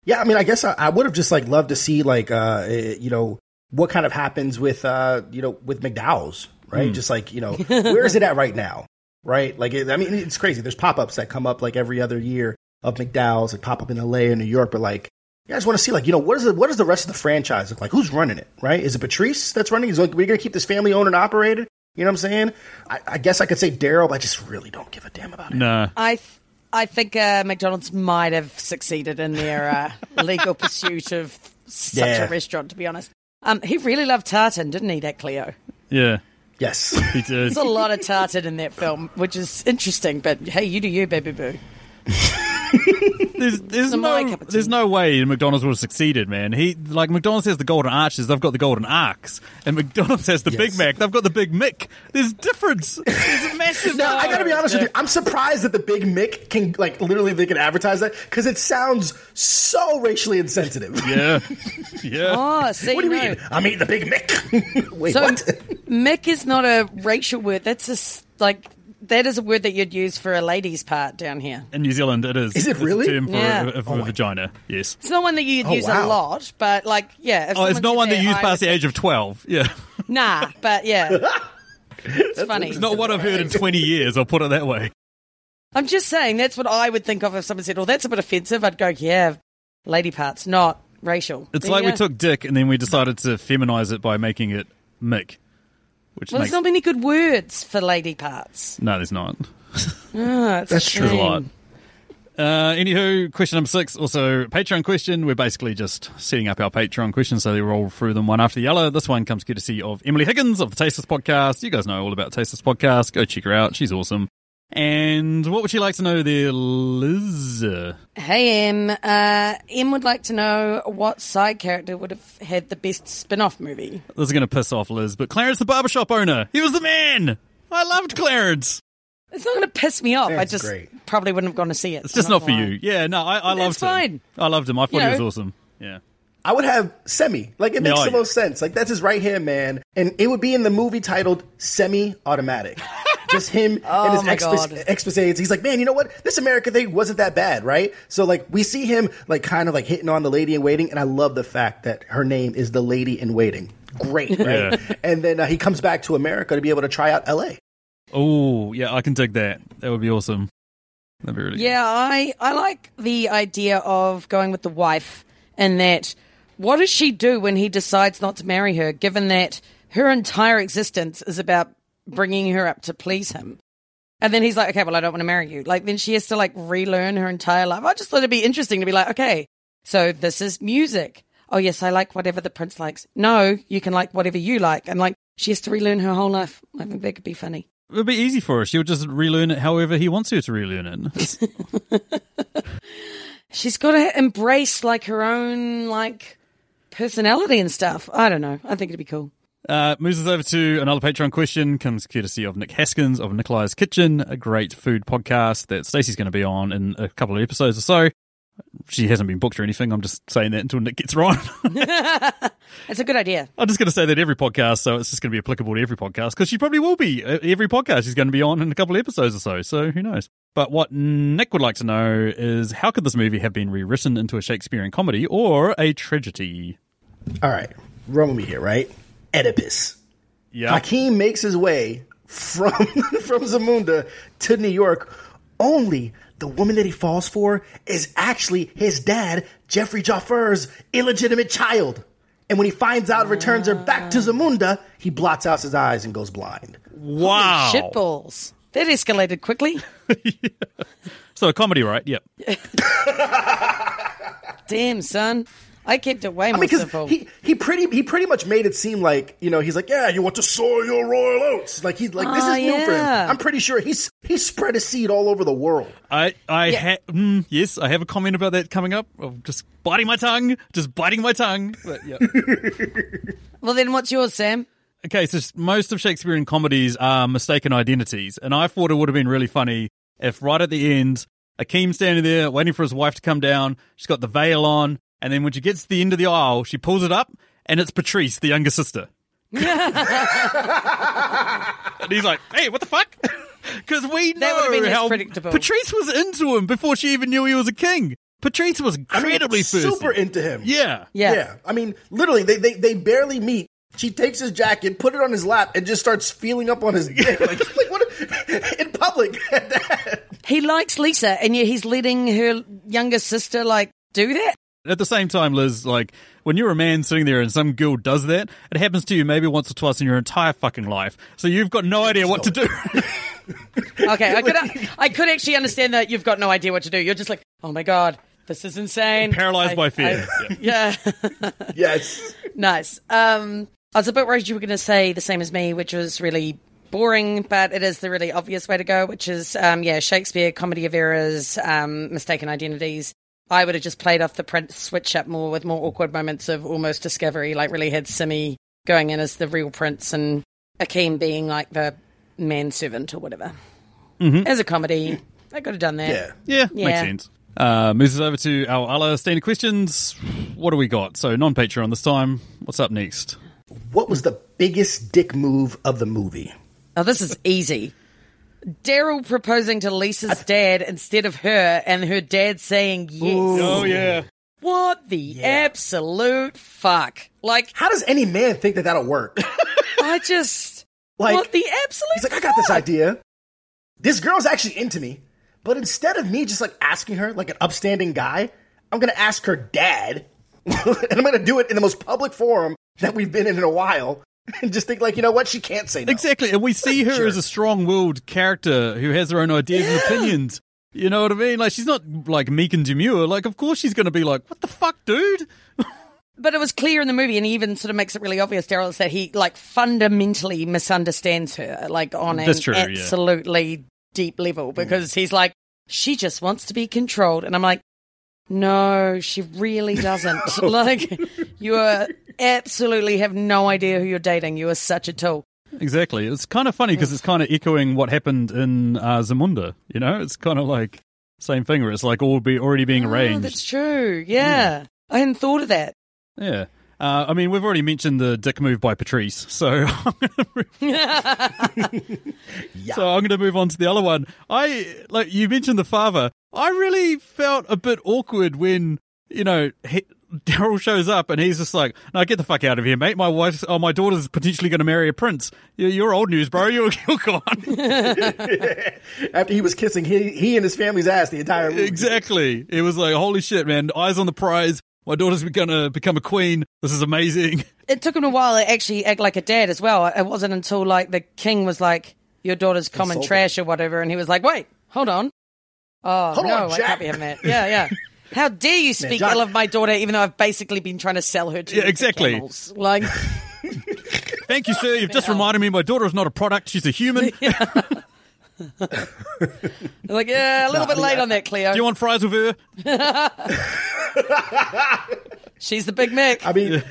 Yeah, I mean, I guess I, I would have just like loved to see like uh, eh, you know what kind of happens with uh, you know with McDowell's, right? Just like you know where is it at right now, right? Like it, I mean, it's crazy. There's pop ups that come up like every other year of McDowell's that pop up in L.A. and New York, but like. you guys want to see, like, you know, what is the what does the rest of the franchise look like? Who's running it, right? Is it Patrice that's running? Is like, we're going to keep this family owned and operated? You know what I'm saying? I, I guess I could say Darryl, but I just really don't give a damn about it. No. I th- I think uh, McDonald's might have succeeded in their uh, <laughs> legal pursuit of such Yeah. a restaurant. To be honest, um, he really loved tartan, didn't he? That Cleo. Yeah. Yes. <laughs> He did. There's a lot of tartan in that film, which is interesting. But hey, you do you, baby boo. <laughs> <laughs> There's, there's Not no, cup there's no way McDonald's would have succeeded, man. He like McDonald's has the golden arches, they've got the golden arcs, and McDonald's has the Yes. Big Mac, they've got the Big Mick. There's difference. <laughs> There's a massive. No, I gotta be honest with you. I'm surprised that the Big Mick can like literally they can advertise that because it sounds so racially insensitive. Yeah, <laughs> yeah. Oh, see, What do you no. mean? I'm eating the Big Mick. Wait, So what? Mick is not a racial word. That's a s- like that is a word that you'd use for a lady's part down here. In New Zealand, it is. Is it It's a really? term for Yeah. a, for oh a vagina. Yes. It's not one that you'd Oh, use wow. a lot, but like yeah. If Oh, it's not one that you use past would- the age of twelve. Yeah, Nah, but yeah, <laughs> it's funny. it's not what I've heard in twenty years. I'll put it that way. I'm just saying that's what I would think of if someone said, "Oh, that's a bit offensive." I'd go, "Yeah, lady parts, not racial." It's There like we go. took Dick and then we decided to feminize it by making it Mick, which Well, makes there's not many good words for lady parts. no, there's not. <laughs> Ah, it's That's true. There's a shame. lot. Uh, anywho, question number six, also Patreon question. We're basically just setting up our Patreon questions, so they roll through them one after the other. This one comes courtesy of Emily Higgins of the Tasteless Podcast. You guys know all about Tasteless Podcast. Go check her out. She's awesome. And what would you like to know there, Liz? Hey, Em. Uh, Em would like to know what side character would have had the best spin-off movie. This is going to piss off Liz, but Clarence the barbershop owner. He was the man. I loved Clarence. It's not going to piss me off. I just great. probably wouldn't have gone to see it. It's just I'm not for gonna you. Yeah, no, I, I loved That's him. fine. I loved him. I thought You he was awesome. Yeah. I would have Semmi. Like it makes Yeah, the most sense. Like that's his right hand man, and it would be in the movie titled Semi Automatic. <laughs> Just him Oh, and his my expos- exposés. He's like, man, you know what? This America thing wasn't that bad, right? So like we see him like kind of like hitting on the lady in waiting, and I love the fact that her name is the lady in waiting. Great, right? Yeah. And then uh, he comes back to America to be able to try out L.A. Oh, yeah, I can dig that. That would be awesome. That'd be really good. Yeah, I, I like the idea of going with the wife and that what does she do when he decides not to marry her, given that her entire existence is about bringing her up to please him? And then he's like, okay, well, I don't want to marry you. Like, then she has to like relearn her entire life. I just thought it'd be interesting to be like, okay, so this is music. Oh, yes, I like whatever the prince likes. No, you can like whatever you like. And like, she has to relearn her whole life. I think that could be funny. It would be easy for her. She'll just relearn it however he wants her to relearn it. <laughs> She's got to embrace like her own like personality and stuff. I don't know. I think it'd be cool. Uh, moves us over to another Patreon question. Comes courtesy of Nick Haskins of Nikolai's Kitchen, a great food podcast that Stacey's going to be on in a couple of episodes or so. She hasn't been booked or anything. I'm just saying that until Nick gets <laughs> right. <laughs> It's a good idea. I'm just going to say that every podcast, so it's just going to be applicable to every podcast because she probably will be. Uh, Every podcast she's going to be on in a couple of episodes or so, so who knows. But what Nick would like to know is how could this movie have been rewritten into a Shakespearean comedy or a tragedy? All right, run with me here, right? Oedipus. Yeah. Hakeem makes his way from <laughs> from Zamunda to New York. Only the woman that he falls for is actually his dad, Jaffe Joffer's illegitimate child. And when he finds out, returns her back to Zamunda, he blots out his eyes and goes blind. Wow. Shitballs. That escalated quickly. <laughs> So a comedy, right? Yep. <laughs> Damn, son. I kept it way I mean, because simple. he, he pretty he pretty much made it seem like you know he's like yeah you want to sow your royal oats like he's like this Oh, is new for him. I'm pretty sure he's he spread a seed all over the world. I, I Yeah. ha- mm, yes, I have a comment about that coming up. Of just biting my tongue, just biting my tongue. But, yeah. <laughs> well, then what's yours, Sam? okay, so most of Shakespearean comedies are mistaken identities, and I thought it would have been really funny if right at the end, Akeem's standing there waiting for his wife to come down. She's got the veil on, and then when she gets to the end of the aisle, she pulls it up, and it's Patrice, the younger sister. <laughs> and he's like, "Hey, what the fuck?" <laughs> Because we That would've know been how predictable. Patrice was into him before she even knew he was a king. Patrice was I mean, incredibly super into him. yeah. Yeah. I mean, literally, they, they they barely meet. She takes his jacket, put it on his lap, and just starts feeling up on his <laughs> dick, like, like what in public. He likes Lisa, and yet he's letting her younger sister like do that. At the same time, Liz, like when you're a man sitting there and some girl does that, it happens to you maybe once or twice in your entire fucking life. So you've got no idea what to do. <laughs> Okay, I could I could actually understand that you've got no idea what to do. You're just like, oh my god, this is insane. Paralyzed I- by fear. I- yeah, <laughs> yes, <laughs> nice. Um, I was a bit worried you were going to say the same as me, which was really boring, but it is the really obvious way to go, which is um, yeah, Shakespeare, comedy of errors, um, mistaken identities. I would have just played off the prince switch up more with more awkward moments of almost discovery, like really had Semmi going in as the real prince and Akeem being like the manservant or whatever. As a comedy, I could have done that. yeah. Yeah, Yeah. makes sense. Uh, moves us over to our other standard questions. What do we got? So non Patreon this time. What's up next? What was the biggest dick move of the movie? Oh, this is easy. Darryl proposing to Lisa's <laughs> dad instead of her, and her dad saying yes. Oh yeah. What the absolute fuck? Like, How does any man think that that'll work? <laughs> I just. Like, what the absolute He's like, I got this idea. This girl's actually into me, but instead of me just like asking her like an upstanding guy, I'm gonna ask her dad, <laughs> and I'm gonna do it in the most public forum that we've been in in a while, and <laughs> just think like, you know what, she can't say no. Exactly. And we see her Sure. as a strong willed character who has her own ideas and opinions. You know what I mean? Like she's not like meek and demure. Like of course she's gonna be like, What the fuck, dude? <laughs> But it was clear in the movie, and he even sort of makes it really obvious, Darryl, is that he like fundamentally misunderstands her, like on an That's true, yeah. absolutely deep level, because he's like, she just wants to be controlled, and I'm like, no, she really doesn't. <laughs> like, you are absolutely have no idea who you're dating. You are such a tool. Exactly. It's kind of funny because it's kind of echoing what happened in uh, Zamunda. You know, it's kind of like same thing where it's like all be already being Oh, arranged. that's true. Yeah. I hadn't thought of that. Yeah. Uh, I mean, we've already mentioned the dick move by Patrice, so <laughs> so I'm going to move on to the other one. I like you mentioned the father. I really felt a bit awkward when you know he, Darryl shows up and he's just like, "No, get the fuck out of here, mate. My wife, oh, my daughter's potentially going to marry a prince. You're, you're old news, bro. You're, <laughs> you're gone." <laughs> After he was kissing he, he and his family's ass the entire movie. exactly. It was like, "Holy shit, man! Eyes on the prize. My daughter's going to become a queen. This is amazing." <laughs> It took him a while to actually act like a dad as well. It wasn't until like the king was like, "Your daughter's common Insulting. trash" or whatever, and he was like, "Wait, hold on, oh Hold no, on, I Jack." can't be having that." Yeah, yeah. <laughs> How dare you speak John- ill of my daughter, even though I've basically been trying to sell her to Yeah, exactly. camels. Like, <laughs> Thank you, sir. You've just reminded me my daughter is not a product; she's a human. Like yeah, a little bit late I- on that, Cleo. Do you want fries with her? <laughs> She's the Big Mick. I mean,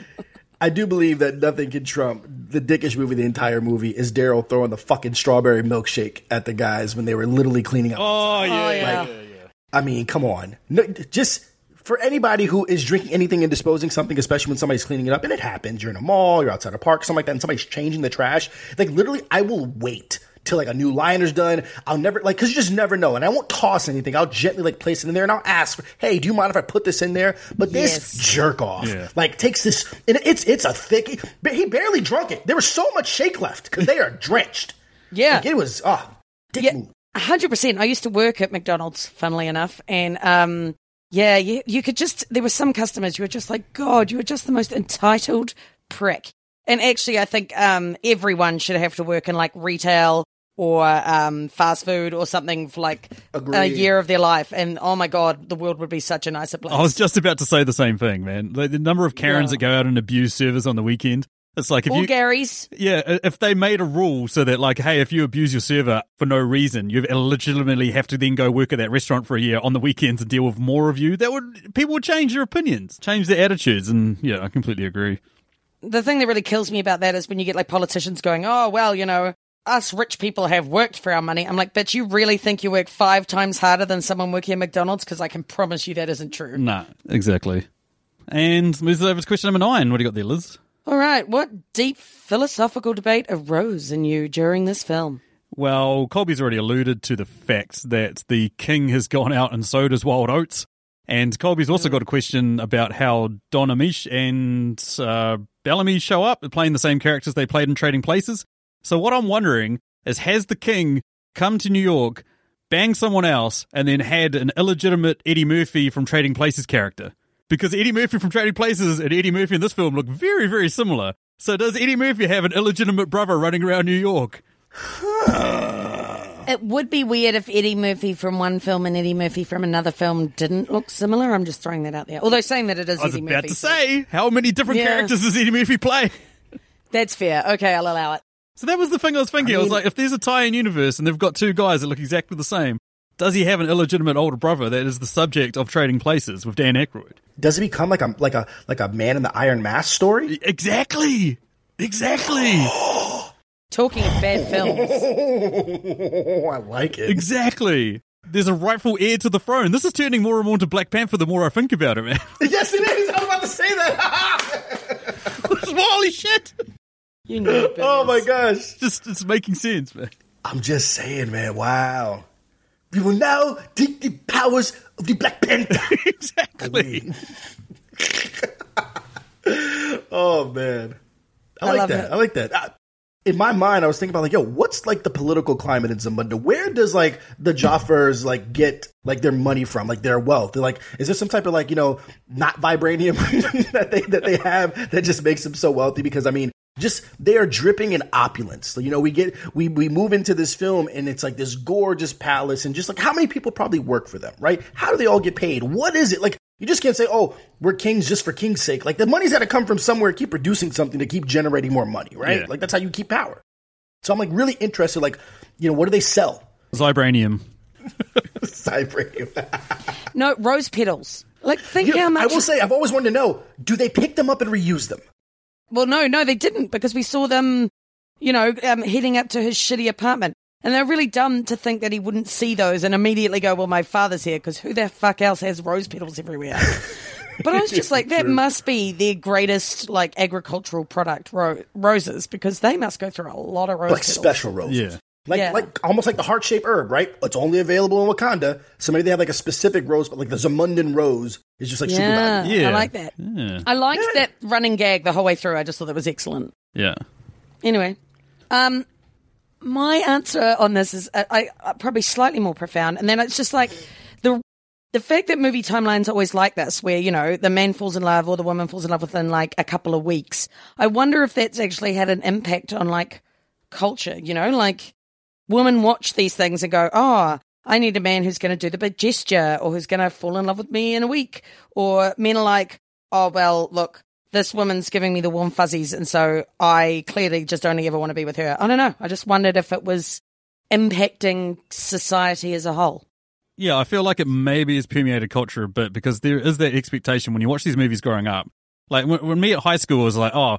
I do believe that nothing can trump the dickish movie. The entire movie is Darryl throwing the fucking strawberry milkshake at the guys when they were literally cleaning up. Oh yeah. oh yeah. I mean, come on. No, just for anybody who is drinking anything and disposing something, especially when somebody's cleaning it up, and it happens, you're in a mall, you're outside a park, something like that, and somebody's changing the trash. Like literally, I will wait till like a new liner's done. I'll never like because you just never know, and I won't toss anything. I'll gently like place it in there, and I'll ask, "Hey, do you mind if I put this in there?" But this Yes. jerk off Yeah. like takes this, and it's it's a thick. But he barely drunk it. There was so much shake left because they are <laughs> drenched. Yeah. Like, it was oh, dick Yeah, move. hundred percent. I used to work at McDonald's, funnily enough, and um, yeah, you, you could just there were some customers you were just like, God, you were just the most entitled prick. And actually, I think um, everyone should have to work in like retail or um, fast food or something for like a year of their life. And oh my God, the world would be such a nicer place. I was just about to say the same thing, man. The, the number of Karens Yeah. that go out and abuse servers on the weekend. It's like if or you, Gary's. yeah, if they made a rule so that like, hey, if you abuse your server for no reason, you legitimately have to then go work at that restaurant for a year on the weekends and deal with more of you. That would people would change their opinions, change their attitudes, and yeah, I completely agree. the thing that really kills me about that is when you get like politicians going, "Oh, well, you know, us rich people have worked for our money." I'm like, "But you really think you work five times harder than someone working at McDonald's?" Because I can promise you that isn't true. Nah, exactly. And moves us over to question number nine. What do you got there, Liz? All right, what deep philosophical debate arose in you during this film? Well, Kolby's already alluded to the fact that the king has gone out and sowed his wild oats. And Kolby's also got a question about how Don Ameche and uh, Bellamy show up playing the same characters they played in Trading Places. So what I'm wondering is has the king come to New York, banged someone else, and then had an illegitimate Eddie Murphy from Trading Places character? Because Eddie Murphy from Trading Places and Eddie Murphy in this film look very, very similar. So does Eddie Murphy have an illegitimate brother running around New York? It would be weird if Eddie Murphy from one film and Eddie Murphy from another film didn't look similar. I'm just throwing that out there. Although saying that it is I was Eddie about Murphy. to say, how many different Yeah. characters does Eddie Murphy play? That's fair. Okay, I'll allow it. So that was the thing I was thinking. I, was like, if there's a tie-in universe and they've got two guys that look exactly the same, does he have an illegitimate older brother that is the subject of Trading Places with Dan Aykroyd? Does it become like a like a like a man in the Iron Mask story? Exactly. Exactly. <gasps> Talking of bad films. Oh, <laughs> I like it. exactly. There's a rightful heir to the throne. This is turning more and more into Black Panther the more I think about it, man. <laughs> yes, it is. I was about to say that. <laughs> Holy shit. You know. <laughs> oh my gosh. Just it's making sense, man. I'm just saying, man. Wow. We will now take the powers of the Black Panther. <laughs> exactly. <laughs> oh man, I, I like that. it. I like that. I, in my mind, I was thinking about like, yo, what's like the political climate in Zamunda? Where does like the Joffers like get like their money from, like their wealth? They're like, is there some type of like you know not vibranium that they that they have that just makes them so wealthy? Because I mean, just they are dripping in opulence. So, you know, we get we we move into this film and it's like this gorgeous palace and just like how many people probably work for them, right? How do they all get paid? What is it like? You just can't say, "Oh, we're kings just for king's sake." Like the money's got to come from somewhere. Keep producing something to keep generating more money, right? Yeah. Like that's how you keep power. So I'm like really interested. Like, you know, what do they sell? Vibranium. <laughs> Cyber. No, rose petals. Like, think You know, how much. I will say, I've always wanted to know: Do they pick them up and reuse them? Well, no, no, they didn't because we saw them, you know, um, heading up to his shitty apartment. And they're really dumb to think that he wouldn't see those and immediately go, well, my father's here because who the fuck else has rose petals everywhere? <laughs> but I was just like, that must be their greatest, like, agricultural product, ro- roses, because they must go through a lot of roses. Like petals. special roses. Yeah. Like, Yeah. like almost like the heart shaped herb, right? It's only available in Wakanda. So maybe they have like a specific rose, but like the Zamundan rose is just like super Yeah, valuable. Yeah. I like that. Yeah. I liked that running gag the whole way through. I just thought that was excellent. Yeah. Anyway, um, my answer on this is uh, I, I probably slightly more profound, and then it's just like the the fact that movie timelines are always like this, where you know the man falls in love or the woman falls in love within like a couple of weeks. I wonder if that's actually had an impact on like culture. You know, like women watch these things and go, "Oh, I need a man who's going to do the big gesture or who's going to fall in love with me in a week," or men are like, "Oh, well, look." This woman's giving me the warm fuzzies, and so I clearly just only ever want to be with her. I don't know. I just wondered if it was impacting society as a whole. Yeah, I feel like it maybe has permeated culture a bit because there is that expectation when you watch these movies growing up. Like when, when me at high school was like, oh,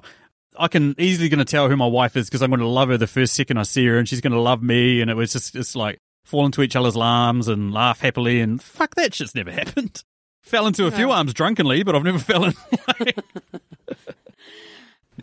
I can easily going to tell who my wife is because I'm going to love her the first second I see her, and she's going to love me, and it was just it's like fall into each other's arms and laugh happily, and fuck that shit's never <laughs> happened. Fell into a few arms drunkenly, but I've never <laughs> fell in. <laughs>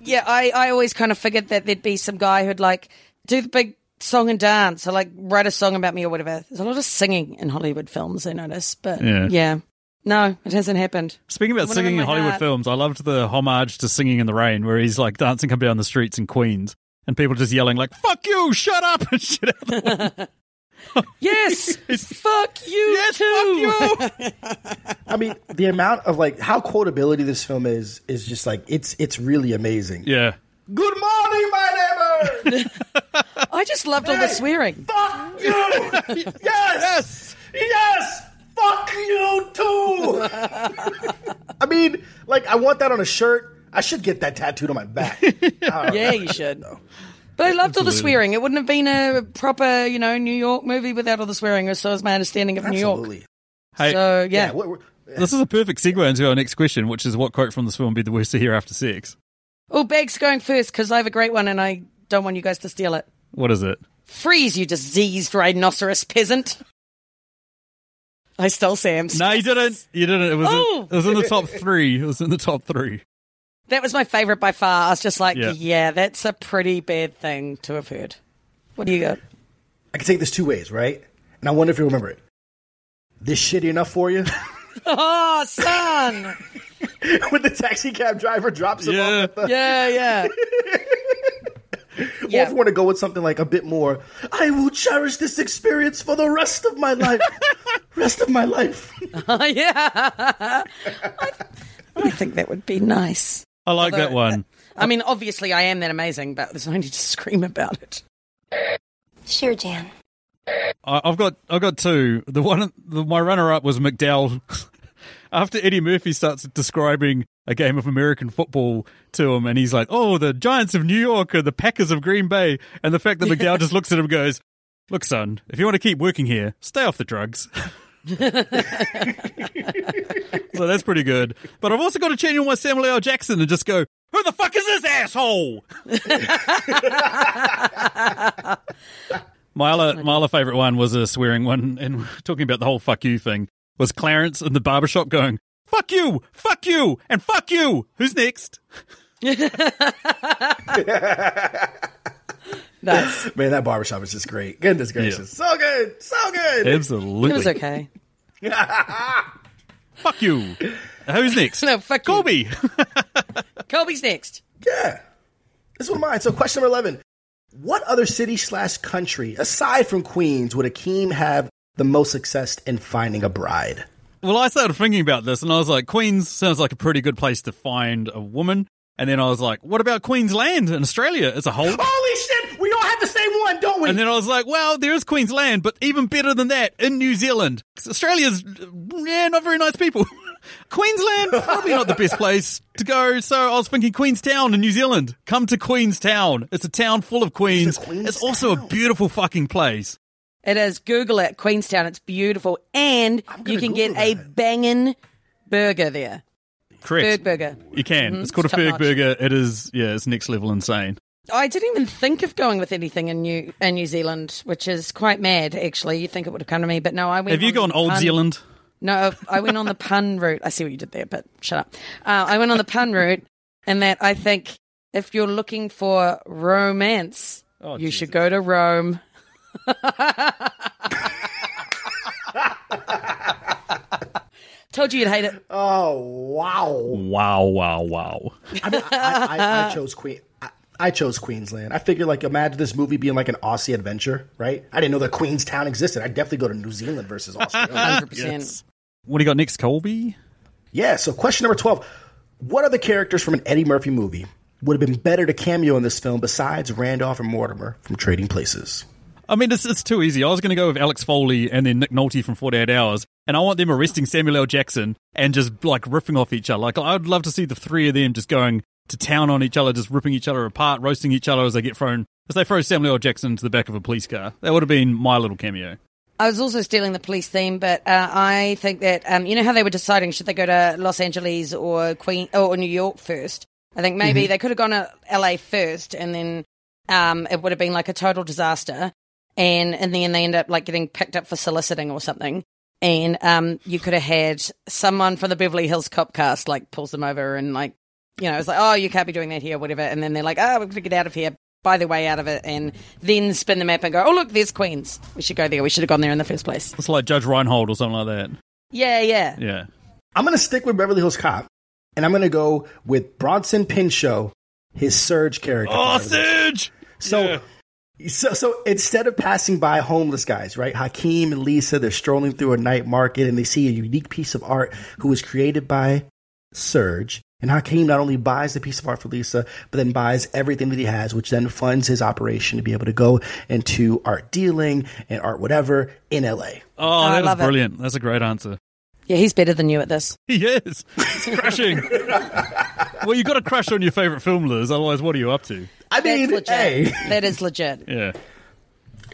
Yeah, I, I always kind of figured that there'd be some guy who'd like do the big song and dance or like write a song about me or whatever. There's a lot of singing in Hollywood films, I notice. But Yeah. yeah. No, it hasn't happened. Speaking about singing in Hollywood had. films, I loved the homage to Singing in the Rain, where he's like dancing up and down the streets in Queens, and people just yelling like "fuck you, shut up" <laughs> and shit. Out the <laughs> Yes! fuck you yes, too! fuck you. <laughs> I mean, the amount of like how quotability this film is is just like it's it's really amazing. yeah. Good morning, my neighbor. I just loved all the swearing. Fuck you. yes. Yes. Yes. Fuck you too. I mean, like I want that on a shirt. I should get that tattooed on my back. <laughs> Uh, yeah, you should. But I loved all the swearing. It wouldn't have been a proper, you know, New York movie without all the swearing, or so is my understanding of New York. Hey, So, yeah. Yeah. what- what- this is a perfect segue into our next question, which is what quote from this film would be the worst to hear after sex? Oh, Bag's going first because I have a great one and I don't want you guys to steal it. What is it? Freeze, you diseased rhinoceros peasant. I stole Sam's. No, you didn't. You didn't. It was. Oh. In, it was in the top three. It was in the top three. That was my favorite by far. I was just like, Yeah. yeah. that's a pretty bad thing to have heard. What do you got? I can take this two ways, right? And I wonder if you remember it. This shitty enough for you? <laughs> Oh, son. <laughs> when the taxi cab driver drops him Yeah. off at the yeah, yeah. <laughs> Or Yeah. if you want to go with something like a bit more, I will cherish this experience for the rest of my life. <laughs> rest of my life. Oh, <laughs> yeah. I, I think that would be nice. I like that one. Uh, I mean, obviously, I am that amazing, but there's no need to scream about it. Sure, Jan. I, I've got I've got two. The one the, my runner up was McDowell. <laughs> After Eddie Murphy starts describing a game of American football to him, and he's like, "Oh, the Giants of New York or the Packers of Green Bay," and the fact that McDowell just looks at him and goes, "Look, son, if you want to keep working here, stay off the drugs." <laughs> so that's pretty good. But I've also got to channel my Samuel L. Jackson and just go, "Who the fuck is this asshole?" <laughs> My other, my other favorite one was a swearing one, and <laughs> talking about the whole "fuck you" thing was Clarence in the barbershop going "fuck you, fuck you, and fuck you." Who's next? <laughs> Nice. Man, that barbershop is just great. Goodness gracious. So good. So good. Absolutely. It was okay. <laughs> Fuck you. Who's next? <laughs> No, fuck you. Kolby. Kolby's next. Yeah. This is one of mine. So, question number 11. What other city slash country, aside from Queens, would Akeem have the most success in finding a bride? well, I started thinking about this, and I was like, Queens sounds like a pretty good place to find a woman. And then I was like, what about Queensland in Australia as a whole? Holy shit! We all have the same one, don't we? And then I was like, well, there is Queensland, but even better than that, in New Zealand. Australia's, yeah, not very nice people. <laughs> Queensland, probably not the best place to go. So I was thinking Queenstown in New Zealand. Come to Queenstown. It's a town full of queens. Queenstown. It's also a beautiful fucking place. It is. Google it. Queenstown. It's beautiful. And you can get Google a that. banging burger there. Correct. Berg burger. You can. It's called a Top Ferg notch. Burger. It is, yeah, it's next level insane. I didn't even think of going with anything in New in New Zealand, which is quite mad. Actually, you think it would have come to me, but no. I went. Have you gone Old pun- Zealand? No, I went on the pun route. I see what you did there, but shut up. Uh, I went on the pun route, and that I think if you're looking for romance, Oh, you Jesus. should go to Rome. <laughs> Told you you'd hate it. oh, wow. Wow, wow, wow. I, mean, I, I, I chose Queen. I, I chose Queensland. I figured, like, imagine this movie being like an Aussie adventure, right? I didn't know that Queenstown existed. I'd definitely go to New Zealand versus Australia. <laughs> Hundred percent. What do you got next, Kolby? yeah, so question number 12. What other characters from an Eddie Murphy movie would have been better to cameo in this film besides Randolph and Mortimer from Trading Places? I mean, it's, it's too easy. I was going to go with Alex Foley and then Nick Nolte from 48 Hours, and I want them arresting Samuel L. Jackson and just like ripping off each other. Like, I'd love to see the three of them just going to town on each other, just ripping each other apart, roasting each other as they get thrown, as they throw Samuel L. Jackson into the back of a police car. That would have been my little cameo. I was also stealing the police theme, but uh, I think that um, you know how they were deciding should they go to Los Angeles or Queen or New York first. I think maybe they could have gone to LA first, and then um, it would have been like a total disaster. And in the end, they end up like getting picked up for soliciting or something. And um, you could have had someone from the Beverly Hills Cop cast like pulls them over and like you know it's like oh you can't be doing that here whatever. And then they're like oh we're going to get out of here. Buy their way out of it, and then spin the map and go. Oh look, there's Queens. We should go there. We should have gone there in the first place. It's like Judge Reinhold or something like that. Yeah, yeah. Yeah. I'm going to stick with Beverly Hills Cop, and I'm going to go with Bronson Pinchot, his Serge character. Oh, from Beverly Hills. Serge! So, so, so instead of passing by homeless guys, right? Akeem and Lisa, they're strolling through a night market and they see a unique piece of art who was created by Serge. And Akeem not only buys the piece of art for Lisa, but then buys everything that he has, which then funds his operation to be able to go into art dealing and art whatever in LA. Oh, oh, I that was love it. brilliant. That's a great answer. Yeah, he's better than you at this. He is. He's crashing. <laughs> well, you got to crash on your favourite film, Liz. Otherwise, what are you up to? I That's mean, legit. hey. That is legit. <laughs> Yeah.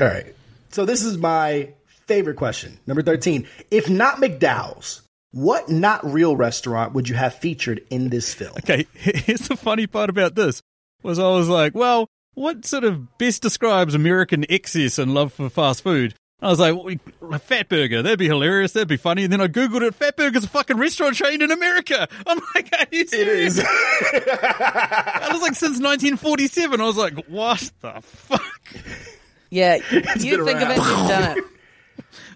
All right. So this is my favorite question. Number 13. If not McDowell's, what not real restaurant would you have featured in this film? Okay, here's the funny part about this was I was like, well, what sort of best describes American excess and love for fast food? I was like, well, a Fat Burger, that'd be hilarious, that'd be funny. And then I Googled it, Fat Burger's a fucking restaurant chain in America. <laughs> I'm like, are you It serious? is. <laughs> That was like since 1947. I was like, what the fuck? Yeah, <laughs> you been think of it, around. you've done it. Is it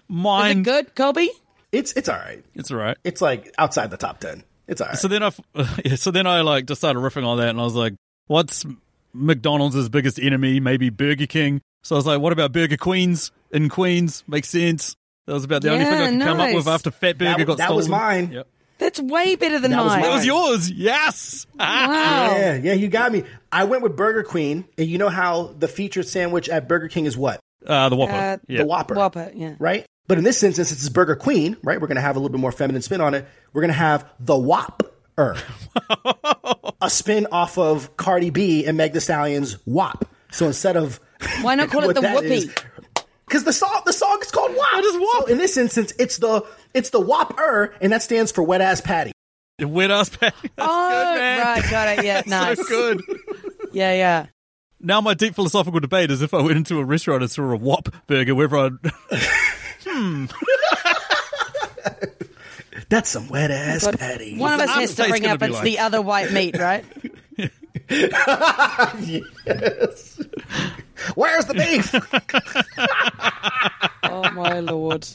Mind. good, Kolby? it's it's all right. It's all right. It's like outside the top ten. It's all right. So then I, f- yeah, so then I like just started riffing on that, and I was like, "What's McDonald's' biggest enemy? Maybe Burger King." So I was like, "What about Burger Queens in Queens? Makes sense." That was about the only thing I Yeah, could come up with after Fat Burger That- got that was mine. Yep. That's way better than That was mine. That was yours. Yes. Wow. yeah, yeah, you got me. I went with Burger Queen, and you know how the featured sandwich at Burger King is what? Uh, the Whopper. Uh, yeah. The Whopper. Whopper, yeah. Right? But in this instance, since it's Burger Queen, right? We're going to have a little bit more feminine spin on it. We're going to have the Whopper. <laughs> a spin off of Cardi B and Meg Thee Stallion's WAP. So instead of Why not <laughs> call it the that Whoopee? is- Because the song, the song is called WAP. What is WAP? So in this instance, it's the it's the WAP-er, and that stands for wet ass patty. Wet ass patty. <laughs> That's oh, good, man. right, got it. Yeah, <laughs> nice. So good. Yeah, yeah. Now my deep philosophical debate is if I went into a restaurant and saw a Whop burger, whether I'd <laughs> hmm. That's some wet ass But patty. One of us has to bring up it's like? the other white meat, right? Where's the beef? <laughs> oh my lord.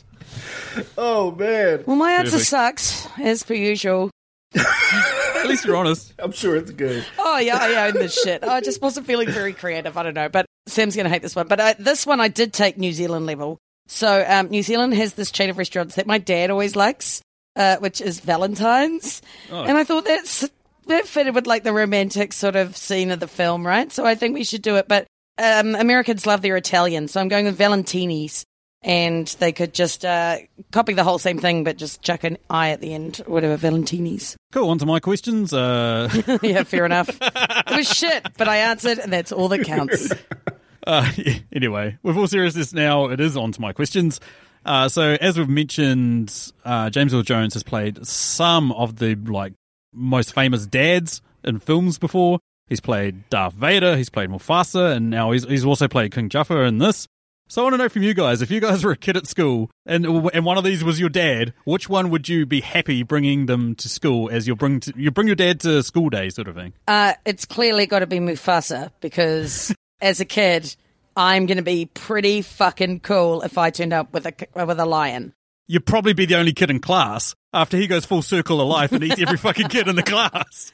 oh man, Well, my answer Perfect. sucks as per usual. at least you're honest. <laughs> I'm sure it's good. Oh yeah, I own this shit. I just wasn't feeling very creative. I don't know, but Sam's gonna hate this one. But uh, this one I did take New Zealand level. So um, New Zealand has this chain of restaurants that my dad always likes, uh, which is Valentine's, and I thought that's that fitted with like the romantic sort of scene of the film, right? So I think we should do it. But um, Americans love their Italian, so I'm going with Valentini's. And they could just uh, copy the whole same thing, but just chuck an I at the end, whatever, Valentini's. Cool. On to my questions. Uh, <laughs> yeah, fair enough. <laughs> It was shit, but I answered, and that's all that counts. <laughs> uh, anyway, with all seriousness, now it is on to my questions. Uh, so, as we've mentioned, uh, James Earl Jones has played some of the like most famous dads in films before. He's played Darth Vader, he's played Mufasa, and now he's he's also played King Jaffe in this. So I want to know from you guys, if you guys were a kid at school and and one of these was your dad, which one would you be happy bringing them to school as you bring to, you bring your dad to school day sort of thing? Uh, it's clearly got to be Mufasa because <laughs> as a kid, I'm going to be pretty fucking cool if I turned up with a with a lion. You'd probably be the only kid in class after he goes full circle of life and eats every fucking kid in the <laughs> class.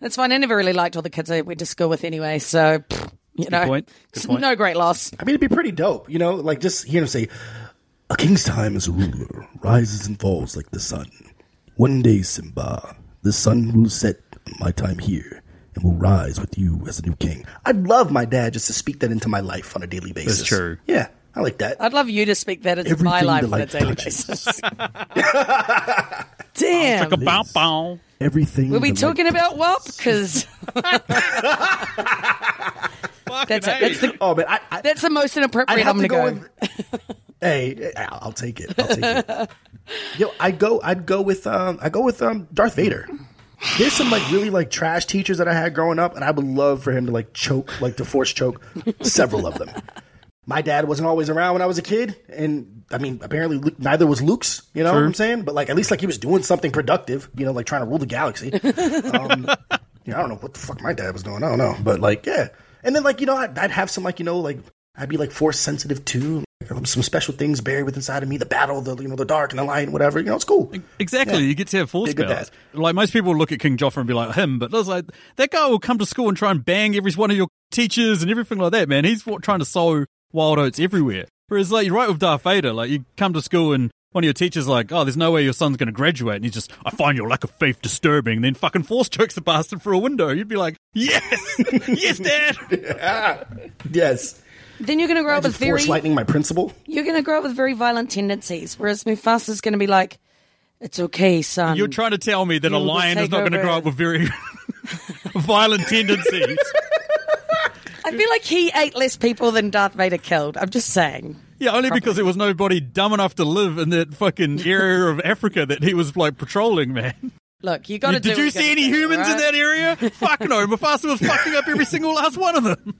That's fine. I never really liked all the kids I went to school with anyway, so pfft, you know, point. Good point. no great loss. I mean, it'd be pretty dope, you know, like just hear him say, "A king's time as a ruler rises and falls like the sun. One day, Simba, the sun will set on my time here." And will rise with you as a new king. I'd love my dad just to speak that into my life on a daily basis. That's true. Yeah, I like that. I'd love you to speak that into my life on a daily touches. basis. <laughs> Damn. Like a bow bow. Everything. Were we the light talking about touches. WAP? Because that's it. That's the, Oh man, I, I, that's the most inappropriate I'm gonna go. with. hey, I'll, I'll take it. I'll take it. Yo, I'd go. I'd go with. Um, I go with um, Darth Vader. There's some like really like trash teachers that I had growing up, and I would love for him to like choke, like to force choke several of them. My dad wasn't always around when I was a kid, and I mean, apparently Luke, neither was Luke's. You know what I'm saying? But like, at least like he was doing something productive. You know, like trying to rule the galaxy. <laughs> Um, you know, I don't know what the fuck my dad was doing. I don't know, but like, yeah. And then like you know, I'd, I'd have some like you know like I'd be like force sensitive too. Like, some special things buried within inside of me, the battle, the you know, the dark and the light, whatever. You know, it's cool. Exactly, you get to have force Be a good powers. Like most people look at King Joffrey and be like him, but there's like that guy will come to school and try and bang every one of your teachers and everything like that. Man, he's trying to sow wild oats everywhere. Whereas like you're right with Darth Vader, like you come to school and one of your teachers like, oh, there's no way your son's going to graduate, and he's just, I find your lack of faith disturbing. And then fucking force chokes the bastard through a window. You'd be like, yes, <laughs> yes, dad. <laughs> Yes. Then you're going to grow up Imagine with very force lightning my principal. you're going to grow up with very violent tendencies, whereas Mufasa's going to be like, "It's okay, son." You're trying to tell me that a You will lion is not going to grow up with very <laughs> violent tendencies. I feel like he ate less people than Darth Vader killed. I'm just saying. Yeah, only because there was nobody dumb enough to live in that fucking <laughs> area of Africa that he was like patrolling, man. Look, you got to. Did you see any humans in that area? <laughs> Fuck no, Mufasa was fucking up every single last one of them.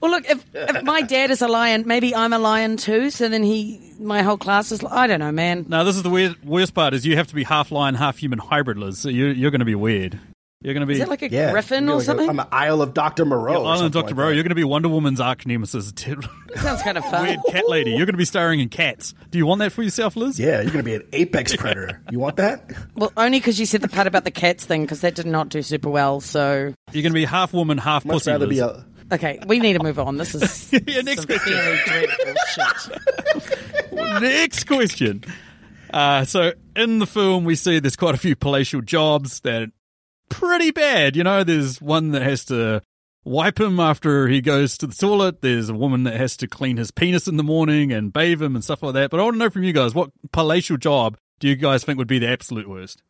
Well, look, if, if my dad is a lion, maybe I'm a lion too. So then he, my whole class is. I don't know, man. No, this is the weird, worst part is you have to be half lion, half human hybrid, Liz. So you're, you're going to be weird. You're going to be Is it like a Yeah, griffin or like something? I'm an Isle of Doctor Moreau. or Island something Dr. like Moreau. that. You're going to be Wonder Woman's arch nemesis. <laughs> Sounds kind of fun. Weird cat lady. You're going to be starring in Cats. Do you want that for yourself, Liz? Yeah, you're gonna be an apex predator. You want that? Well, only because you said the part about the cats thing, because that did not do super well. So, You're going to be half woman, half Much pussy. rather Liz. be a. okay, we need to move on. This is <laughs> Yeah, next some very dreadful shit. <laughs> Next question. Uh, so in the film, we see there's quite a few palatial jobs that are pretty bad. You know, there's one that has to wipe him after he goes to the toilet. There's a woman that has to clean his penis in the morning and bathe him and stuff like that. But I want to know from you guys, what palatial job do you guys think would be the absolute worst?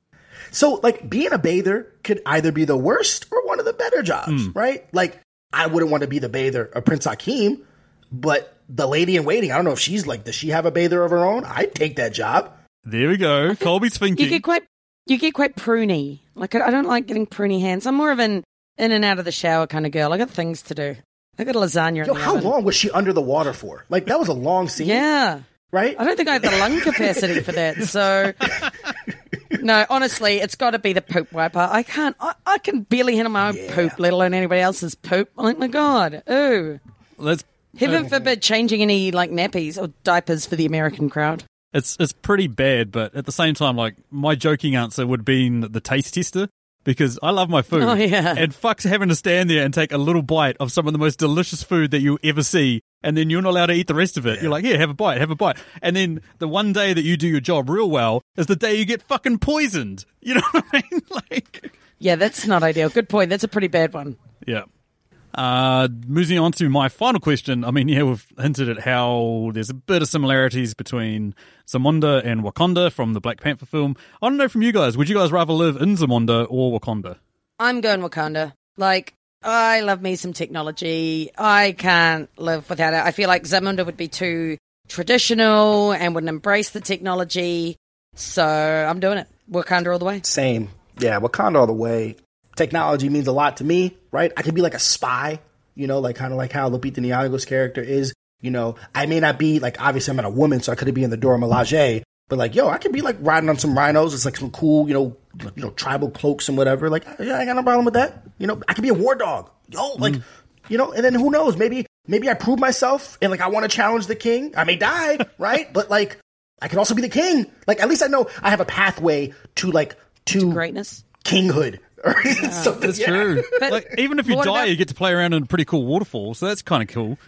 So, like, being a bather could either be the worst or one of the better jobs, Hmm. right? Like, I wouldn't want to be the bather of Prince Akeem, but the lady in waiting, I don't know if she's like, does she have a bather of her own? I'd take that job. There we go. Kolby's thinking. You thinking. get quite, you get quite pruny. Like I I don't like getting pruny hands. I'm more of an in and out of the shower kind of girl. I got things to do. I got a lasagna Yo, in the how oven. long was she under the water for? Like, that was a long scene, Yeah. right? I don't think I have the lung capacity for that. So, <laughs> no, honestly, it's got to be the poop wiper. I can't. I, I can barely handle my own Yeah. poop, let alone anybody else's poop. I'm like, my God, ooh. Let's. Heaven forbid changing any like nappies or diapers for the American crowd. It's it's pretty bad, but at the same time, like my joking answer would be the taste tester because I love my food. Oh, yeah. And fucks having to stand there and take a little bite of some of the most delicious food that you ever see, and then you're not allowed to eat the rest of it. You're like, yeah, have a bite, have a bite, and then the one day that you do your job real well is the day you get fucking poisoned. You know what I mean? <laughs> Like, Yeah, that's not ideal. Good point. That's a pretty bad one. yeah. Uh, moving on to my final question. I mean, yeah, we've hinted at how there's a bit of similarities between Zamunda and Wakanda from the Black Panther film. I don't know from you guys, would you guys rather live in Zamunda or Wakanda? I'm going Wakanda. Like, I love me some technology. I can't live without it. I feel like Zamunda would be too traditional and wouldn't embrace the technology. So I'm doing it. Wakanda all the way. Same. Yeah, Wakanda all the way. Technology means a lot to me, right? I could be like a spy, you know, like kind of like how Lupita Nyong'o's character is. You know, I may not be like obviously I'm not a woman, so I could be in the Dora Milaje, but like yo, I could be like riding on some rhinos. It's like some cool, you know, you know, tribal cloaks and whatever. Like, yeah, I ain't got no problem with that. You know, I could be a war dog. Yo, like, mm. you know, and then who knows? Maybe maybe I prove myself and like I want to challenge the king. I may die, <laughs> right? But like I could also be the king. Like at least I know I have a pathway to like to Greatness. kinghood. Or something. That's yeah. true. But- like, even if you die, about- you get to play around in a pretty cool waterfall, so that's kind of cool.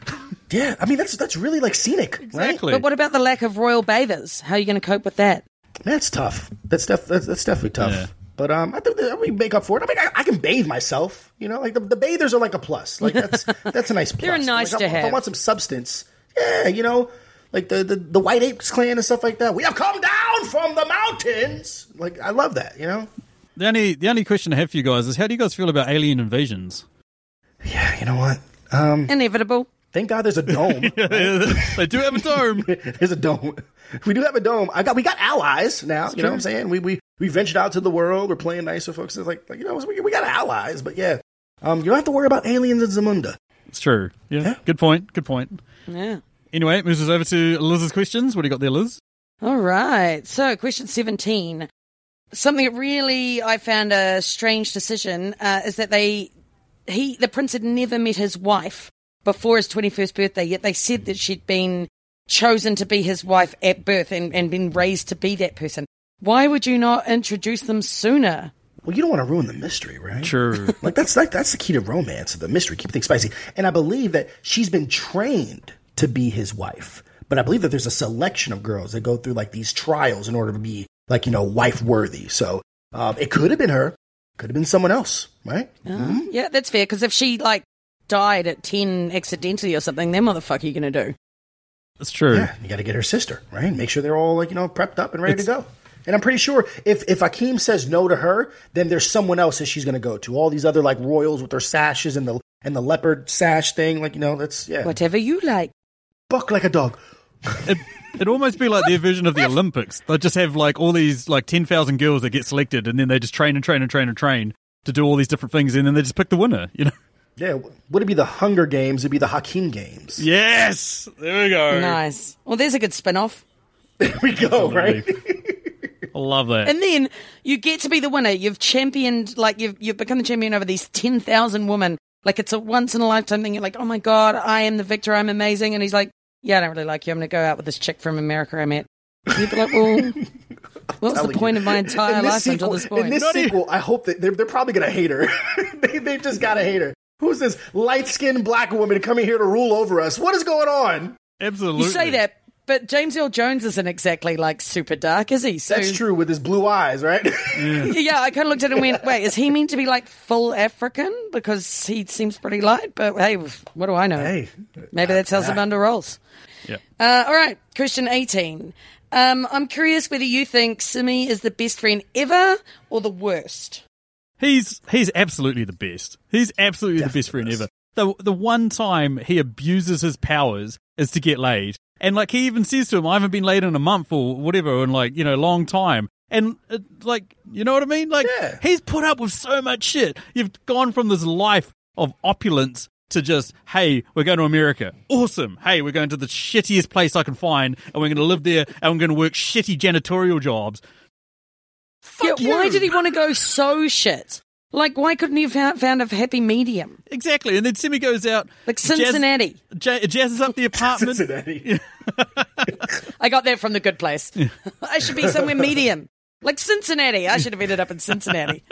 Yeah, I mean that's that's really like scenic, right? Exactly. But what about the lack of royal bathers? How are you going to cope with that? That's tough. That's def- that's, that's definitely tough. Yeah. But um, I think that we make up for it. I mean, I, I can bathe myself. You know, like the, the bathers are like a plus. Like that's that's a nice <laughs> plus. They're nice Like, to if I- If I want some substance, yeah, you know, like the, the the White Apes clan and stuff like that. We have come down from the mountains. Like I love that. You know. The only the only question I have for you guys is, how do you guys feel about alien invasions? Yeah, you know what? Um, Inevitable. thank God there's a dome. <laughs> <laughs> they do have a dome. <laughs> There's a dome. We do have a dome. I got we got allies now. you know what I'm saying? We we we ventured out to the world. We're playing nice with folks. It's like, like you know we, we got allies. But yeah, um, you don't have to worry about aliens in Zamunda. It's true. Yeah. Yeah. Good point. Good point. Yeah. Anyway, it moves us over to Liz's questions. What do you got there, Liz? All right. So, question 17. Something that really I found a strange decision uh, is that they, he, the prince had never met his wife before his 21st birthday, yet they said that she'd been chosen to be his wife at birth and, and been raised to be that person. Why would you not introduce them sooner? Well, you don't want to ruin the mystery, right? Sure. <laughs> Like that's like that's the key to romance, the mystery. Keep things spicy. And I believe that she's been trained to be his wife. But I believe that there's a selection of girls that go through like these trials in order to be like you know wife worthy. So um, it could have been her, could have been someone else, right? Uh, Yeah, that's fair. Because if she like died at 10 accidentally or something, then what the fuck are you going to do? That's true. Yeah, you got to get her sister, right? Make sure they're all like you know prepped up and ready to go. And I'm pretty sure if if Akeem says no to her, then there's someone else that she's going to go to. All these other like royals with their sashes and the and the leopard sash thing, like you know, that's yeah, Whatever you like. buck like a dog. It, it'd almost be like their version of the Olympics. They'd just have like all these like 10,000 girls that get selected and then they just train and train and train and train to do all these different things and then they just pick the winner, you know? Yeah, would it be the Hunger Games? It'd be the Hakim Games. Yes, there we go. Nice. Well, there's a good spin off. <laughs> There we go, right? I love that. And then you get to be the winner. You've championed, like, you've, you've become the champion over these 10,000 women. Like, it's a once in a lifetime thing. You're like, oh my God, I am the victor. I'm amazing. And he's like, yeah, I don't really like you. I'm going to go out with this chick from America I met. You'd be like, well, <laughs> what was the point you. of my entire In this life until this point? In this sequel, I hope that they're, they're probably going to hate her. <laughs> they, they've just got to hate her. Who's this light skinned black woman coming here to rule over us? What is going on? Absolutely. you say that, but James Earl Jones isn't exactly like super dark, is he? So, That's true with his blue eyes, right? Yeah, <laughs> I kind of looked at him and went, wait, is he meant to be like full African? Because he seems pretty light, but hey, what do I know? hey, Maybe that tells him under rolls. Yeah. Uh, all right, question 18. Um, I'm curious whether you think Semmi is the best friend ever or the worst. He's he's absolutely the best. He's absolutely the best friend ever. The the one time he abuses his powers is to get laid, and like he even says to him, "I haven't been laid in a month or whatever, in like you know, long time." And uh, like, you know what I mean? Like, Yeah. he's put up with so much shit. You've gone from this life of opulence to just, hey, we're going to America. Awesome. Hey, we're going to the shittiest place I can find, and we're going to live there, and we're going to work shitty janitorial jobs. Yeah, Fuck why did he want to go so shit? Like, why couldn't he have found, found a happy medium? Exactly. And then Semmi goes out. Like Cincinnati. ja- jazzes up the apartment. Cincinnati. <laughs> I got that from the good place. I should be somewhere medium. Like Cincinnati. I should have ended up in Cincinnati.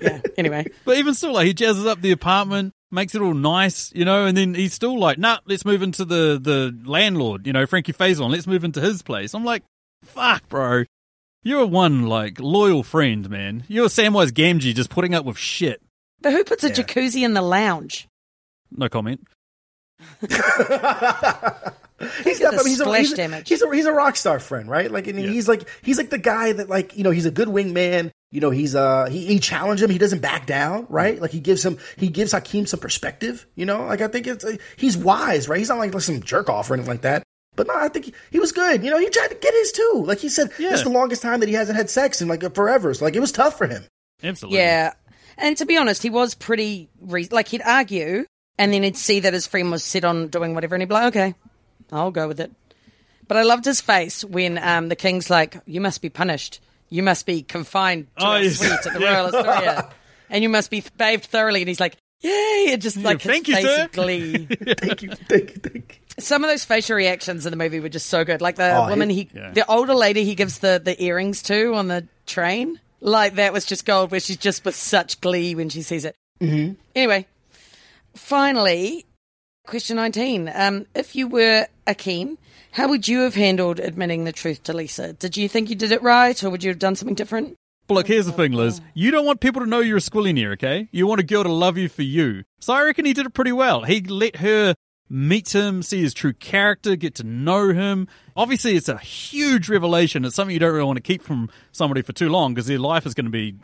Yeah, anyway. but even still, like, he jazzes up the apartment, makes it all nice, you know, and then he's still like, nah, let's move into the, the landlord, you know, Frankie Faison. Let's move into his place. I'm like, fuck, bro. You're one, like, loyal friend, man. You're Samwise Gamgee just putting up with shit. But who puts a jacuzzi in the lounge? No comment. <laughs> he's Look at got, the I mean, he's, a, splash he's, a, damage. he's a he's a rock star friend, right? Like, and he's like he's like the guy that like you know he's a good wingman. You know, he's uh he, he challenged him. He doesn't back down, right? Like he gives him he gives Akeem some perspective. You know, like I think it's uh, he's wise, right? He's not like some jerk off or anything like that. But no, I think he, he was good. You know, he tried to get his too. Like he said, Yeah. it's the longest time that he hasn't had sex in like forever. So like it was tough for him. Absolutely. Yeah. And to be honest, he was pretty, re- like, he'd argue and then he'd see that his friend was set on doing whatever and he'd be like, okay, I'll go with it. But I loved his face when um, the king's like, you must be punished. You must be confined to Oh, our yes. suite at the <laughs> Yeah. Royal Astoria. and you must be bathed thoroughly. And he's like, yay! It just like his thank you, face sir. of glee. <laughs> Thank you, thank you, thank you. Some of those facial reactions in the movie were just so good. Like the Oh, woman he- he, Yeah. the older lady he gives the, the earrings to on the train. Like that was just gold, where she's just with such glee when she sees it. Mm-hmm. Anyway, finally, question 19. Um, if you were Akeem, how would you have handled admitting the truth to Lisa? Did you think you did it right, or would you have done something different? Look, here's the thing, Liz. You don't want people to know you're a squillionaire, okay? You want a girl to love you for you. So I reckon he did it pretty well. He let her meet him, see his true character, get to know him. Obviously, it's a huge revelation. It's something you don't really want to keep from somebody for too long because their life is going to be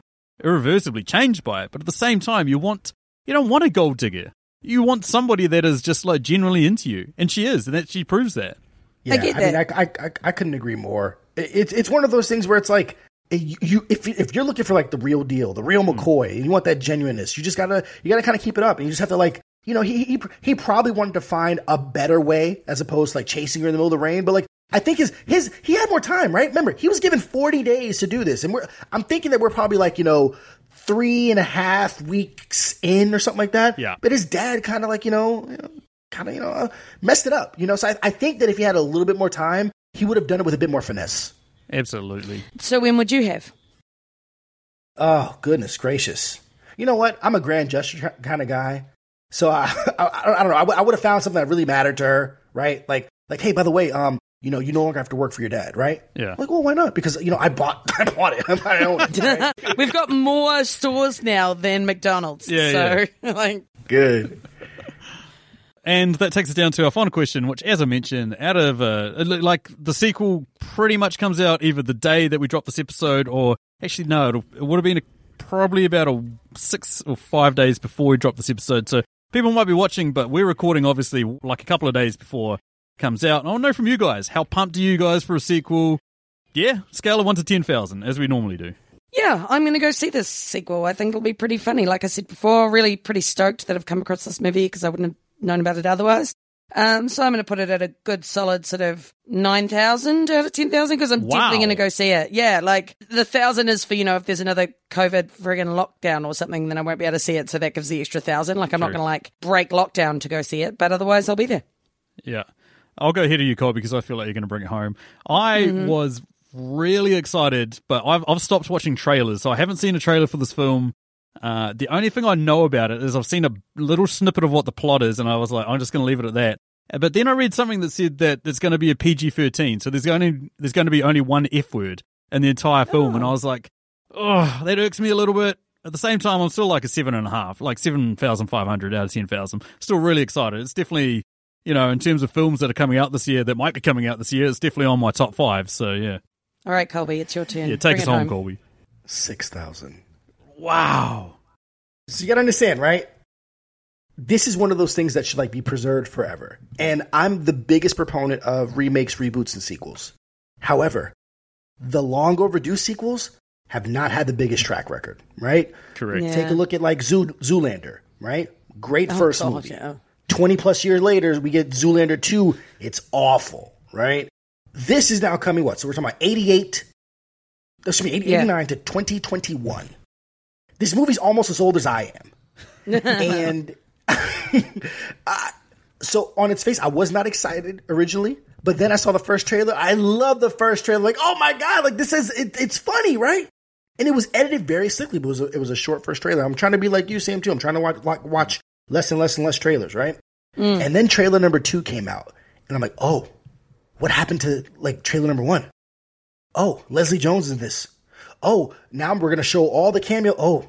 irreversibly changed by it. But at the same time, you want you don't want a gold digger. You want somebody that is just like genuinely into you, and she is, and that she proves that. Yeah, get I mean. I, I, I, I couldn't agree more. It's it's one of those things where it's like you, you if if you're looking for like the real deal, the real mm-hmm. McCoy, and you want that genuineness, you just gotta you gotta kind of keep it up, and you just have to like you know he he he probably wanted to find a better way as opposed to like chasing her in the middle of the rain, but like. I think his his he had more time, right? Remember, he was given forty days to do this, and we're I'm thinking that we're probably like you know three and a half weeks in or something like that. Yeah. But his dad kind of like you know, you know kind of you know uh, messed it up, you know. So I, I think that if he had a little bit more time, he would have done it with a bit more finesse. Absolutely. So when would you have? Oh goodness gracious! You know what? I'm a grand gesture kind of guy, so I <laughs> I, I don't know. I, would- have found something that really mattered to her, right? Like like hey, by the way, um, you know, you no longer have to work for your dad, right? Yeah. Like, well, why not? Because you know, I bought <laughs> I bought it. I own it. <laughs> right? We've got more stores now than McDonald's. Yeah, so like Good. And that takes us down to our final question, which, as I mentioned, out of uh, like the sequel pretty much comes out either the day that we drop this episode, or actually no, it'll, it would have been a, probably about a six or five days before we drop this episode. So people might be watching, but we're recording obviously like a couple of days before it comes out. And I want to know from you guys, how pumped are you guys for a sequel? Yeah, scale of one to ten thousand, as we normally do. Yeah, I'm going to go see this sequel. I think it'll be pretty funny. Like I said before, really pretty stoked that I've come across this movie because I wouldn't have known about it otherwise. Um, so I'm going to put it at a good solid sort of 9,000 out of 10,000 because I'm Wow. definitely going to go see it. Yeah, like the thousand is for, you know, if there's another COVID friggin' lockdown or something, then I won't be able to see it. So that gives the extra thousand. Like I'm not going to like break lockdown to go see it, but otherwise I'll be there. Yeah. I'll go ahead of you, Cole, because I feel like you're going to bring it home. I was really excited, but I've, I've stopped watching trailers, so I haven't seen a trailer for this film. Uh, the only thing I know about it is I've seen a little snippet of what the plot is, and I was like, I'm just going to leave it at that. But then I read something that said that it's going to be a PG-13, so there's going to there's going to be only one F word in the entire film, and I was like, oh, that irks me a little bit. At the same time, I'm still like a seven and a half, like seven thousand five hundred out of ten thousand. Still really excited. It's definitely, you know, in terms of films that are coming out this year, that might be coming out this year, it's definitely on my top five. So yeah, All right, Kolby, it's your turn. yeah, take Bring us it home, Kolby. 6,000. Wow. So you gotta understand, right? This is one of those things that should like be preserved forever. And I'm the biggest proponent of remakes, reboots, and sequels. However, the long overdue sequels have not had the biggest track record, right? Correct. Yeah. Take a look at like Zoo- Zoolander, right? Great Oh, first God, movie. yeah. 20 plus years later, we get Zoolander 2. It's awful, right? This is now coming what? So we're talking about 88, excuse me, 80, Yeah. 89 to 2021. This movie's almost as old as I am. <laughs> and <laughs> I- so on its face, I was not excited originally, but then I saw the first trailer. I love the first trailer. Like, oh my God, like this is, it, it's funny, right? And it was edited very slickly, but it was, a, it was a short first trailer. I'm trying to be like you, Sam, too. I'm trying to watch, like, watch less and less and less trailers, right? Mm. And then trailer number two came out, and I'm like, oh, what happened to like trailer number one? Oh, Leslie Jones is in this. Oh, now we're gonna show all the cameo. Oh,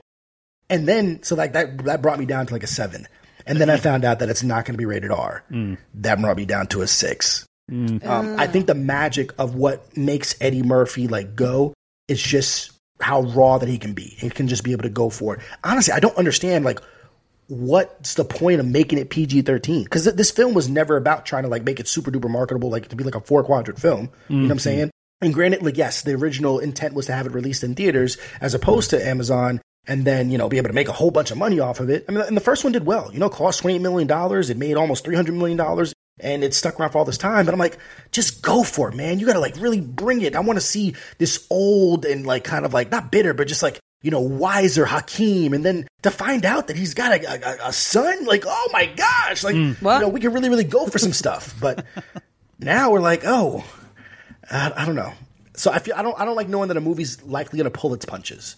and then so like that that brought me down to like a seven, and then I mm. found out that it's not gonna be rated R. Mm. That brought me down to a six. Mm. Um, I think the magic of what makes Eddie Murphy like go is just how raw that he can be. He can just be able to go for it. Honestly, I don't understand like what's the point of making it PG thirteen? Because th- this film was never about trying to like make it super duper marketable, like to be like a four quadrant film. You know what I'm mm-hmm. saying? And granted, like yes, the original intent was to have it released in theaters as opposed to Amazon. And then you know be able to make a whole bunch of money off of it. I mean, and the first one did well. You know, cost twenty eight million dollars. It made almost three hundred million dollars, and it stuck around for all this time. But I'm like, just go for it, man. You got to like really bring it. I want to see this old and like kind of like not bitter, but just like you know wiser Akeem, and then to find out that he's got a, a, a son. Like, oh my gosh, like mm. you know we can really really go for some stuff. But <laughs> now we're like, oh, I, I don't know. So I feel I don't I don't like knowing that a movie's likely going to pull its punches.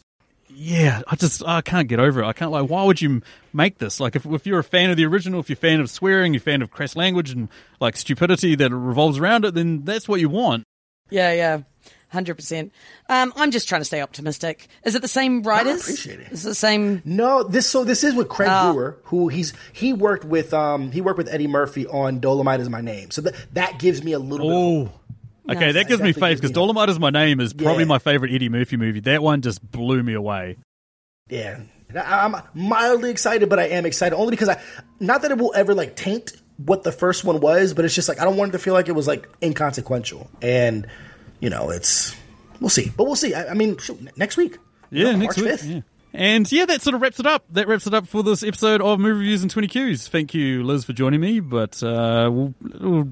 Yeah, I just I can't get over it. I can't like. Why would you make this? Like, if if you're a fan of the original, if you're a fan of swearing, you're a fan of crass language and like stupidity that revolves around it, then that's what you want. Yeah, yeah. Hundred percent. Um, I'm just trying to stay optimistic. Is it the same writers? appreciate it. Is it the same? No, this so this is with Craig Oh. Brewer, who he's he worked with um he worked with Eddie Murphy on Dolemite is my name. So that that gives me a little bit. Okay, that gives me faith because Dolemite is my name is probably Yeah. my favorite Eddie Murphy movie. That one just blew me away. Yeah, I'm mildly excited, but I am excited only because I not that it will ever like taint what the first one was, but it's just like I don't want it to feel like it was like inconsequential. And you know, it's we'll see, but we'll see. I, I mean, shoot, next week. You Yeah, know, next March week. 5th. Yeah. And yeah, that sort of wraps it up. That wraps it up for this episode of Movie Reviews and 20 Qs. Thank you, Liz, for joining me. But uh, we'll,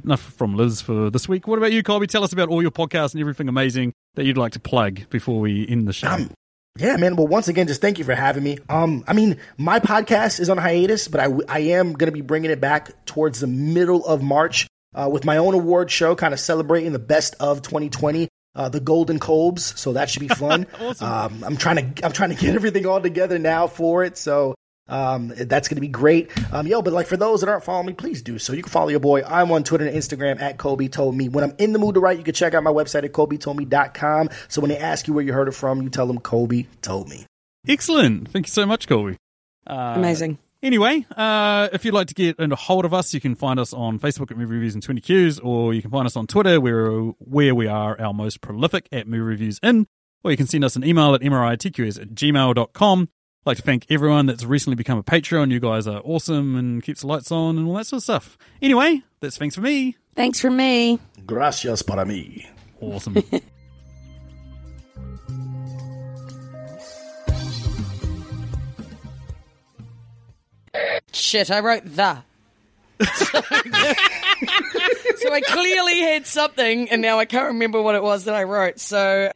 enough from Liz for this week. What about you, Kolby? Tell us about all your podcasts and everything amazing that you'd like to plug before we end the show. Um, Yeah, man. Well, once again, just thank you for having me. Um, I mean, my podcast is on hiatus, but I, I am going to be bringing it back towards the middle of March uh, with my own award show, kind of celebrating the best of 2020. Uh, the Golden Cobes, so that should be fun. <laughs> um, I'm trying to I'm trying to get everything all together now for it, so um, that's going to be great. Um, yo, but like for those that aren't following me, please do so. You can follow your boy. I'm on Twitter and Instagram at Kolby Told Me. When I'm in the mood to write, you can check out my website at KolbyToldMe.com. So when they ask you where you heard it from, you tell them Kolby told me. Excellent. Thank you so much, Kolby. Uh, Amazing. Anyway, uh, if you'd like to get into hold of us, you can find us on Facebook at Movie Reviews and 20 Qs, or you can find us on Twitter where, where we are our most prolific at Movie Reviews In, or you can send us an email at mritqs at gmail.com. I'd like to thank everyone that's recently become a Patreon. You guys are awesome and keeps the lights on and all that sort of stuff. Anyway, that's thanks for me. Thanks from me. Gracias para mí. Awesome. <laughs> Shit, I wrote the. so, so I clearly had something, and now I can't remember what it was that I wrote. So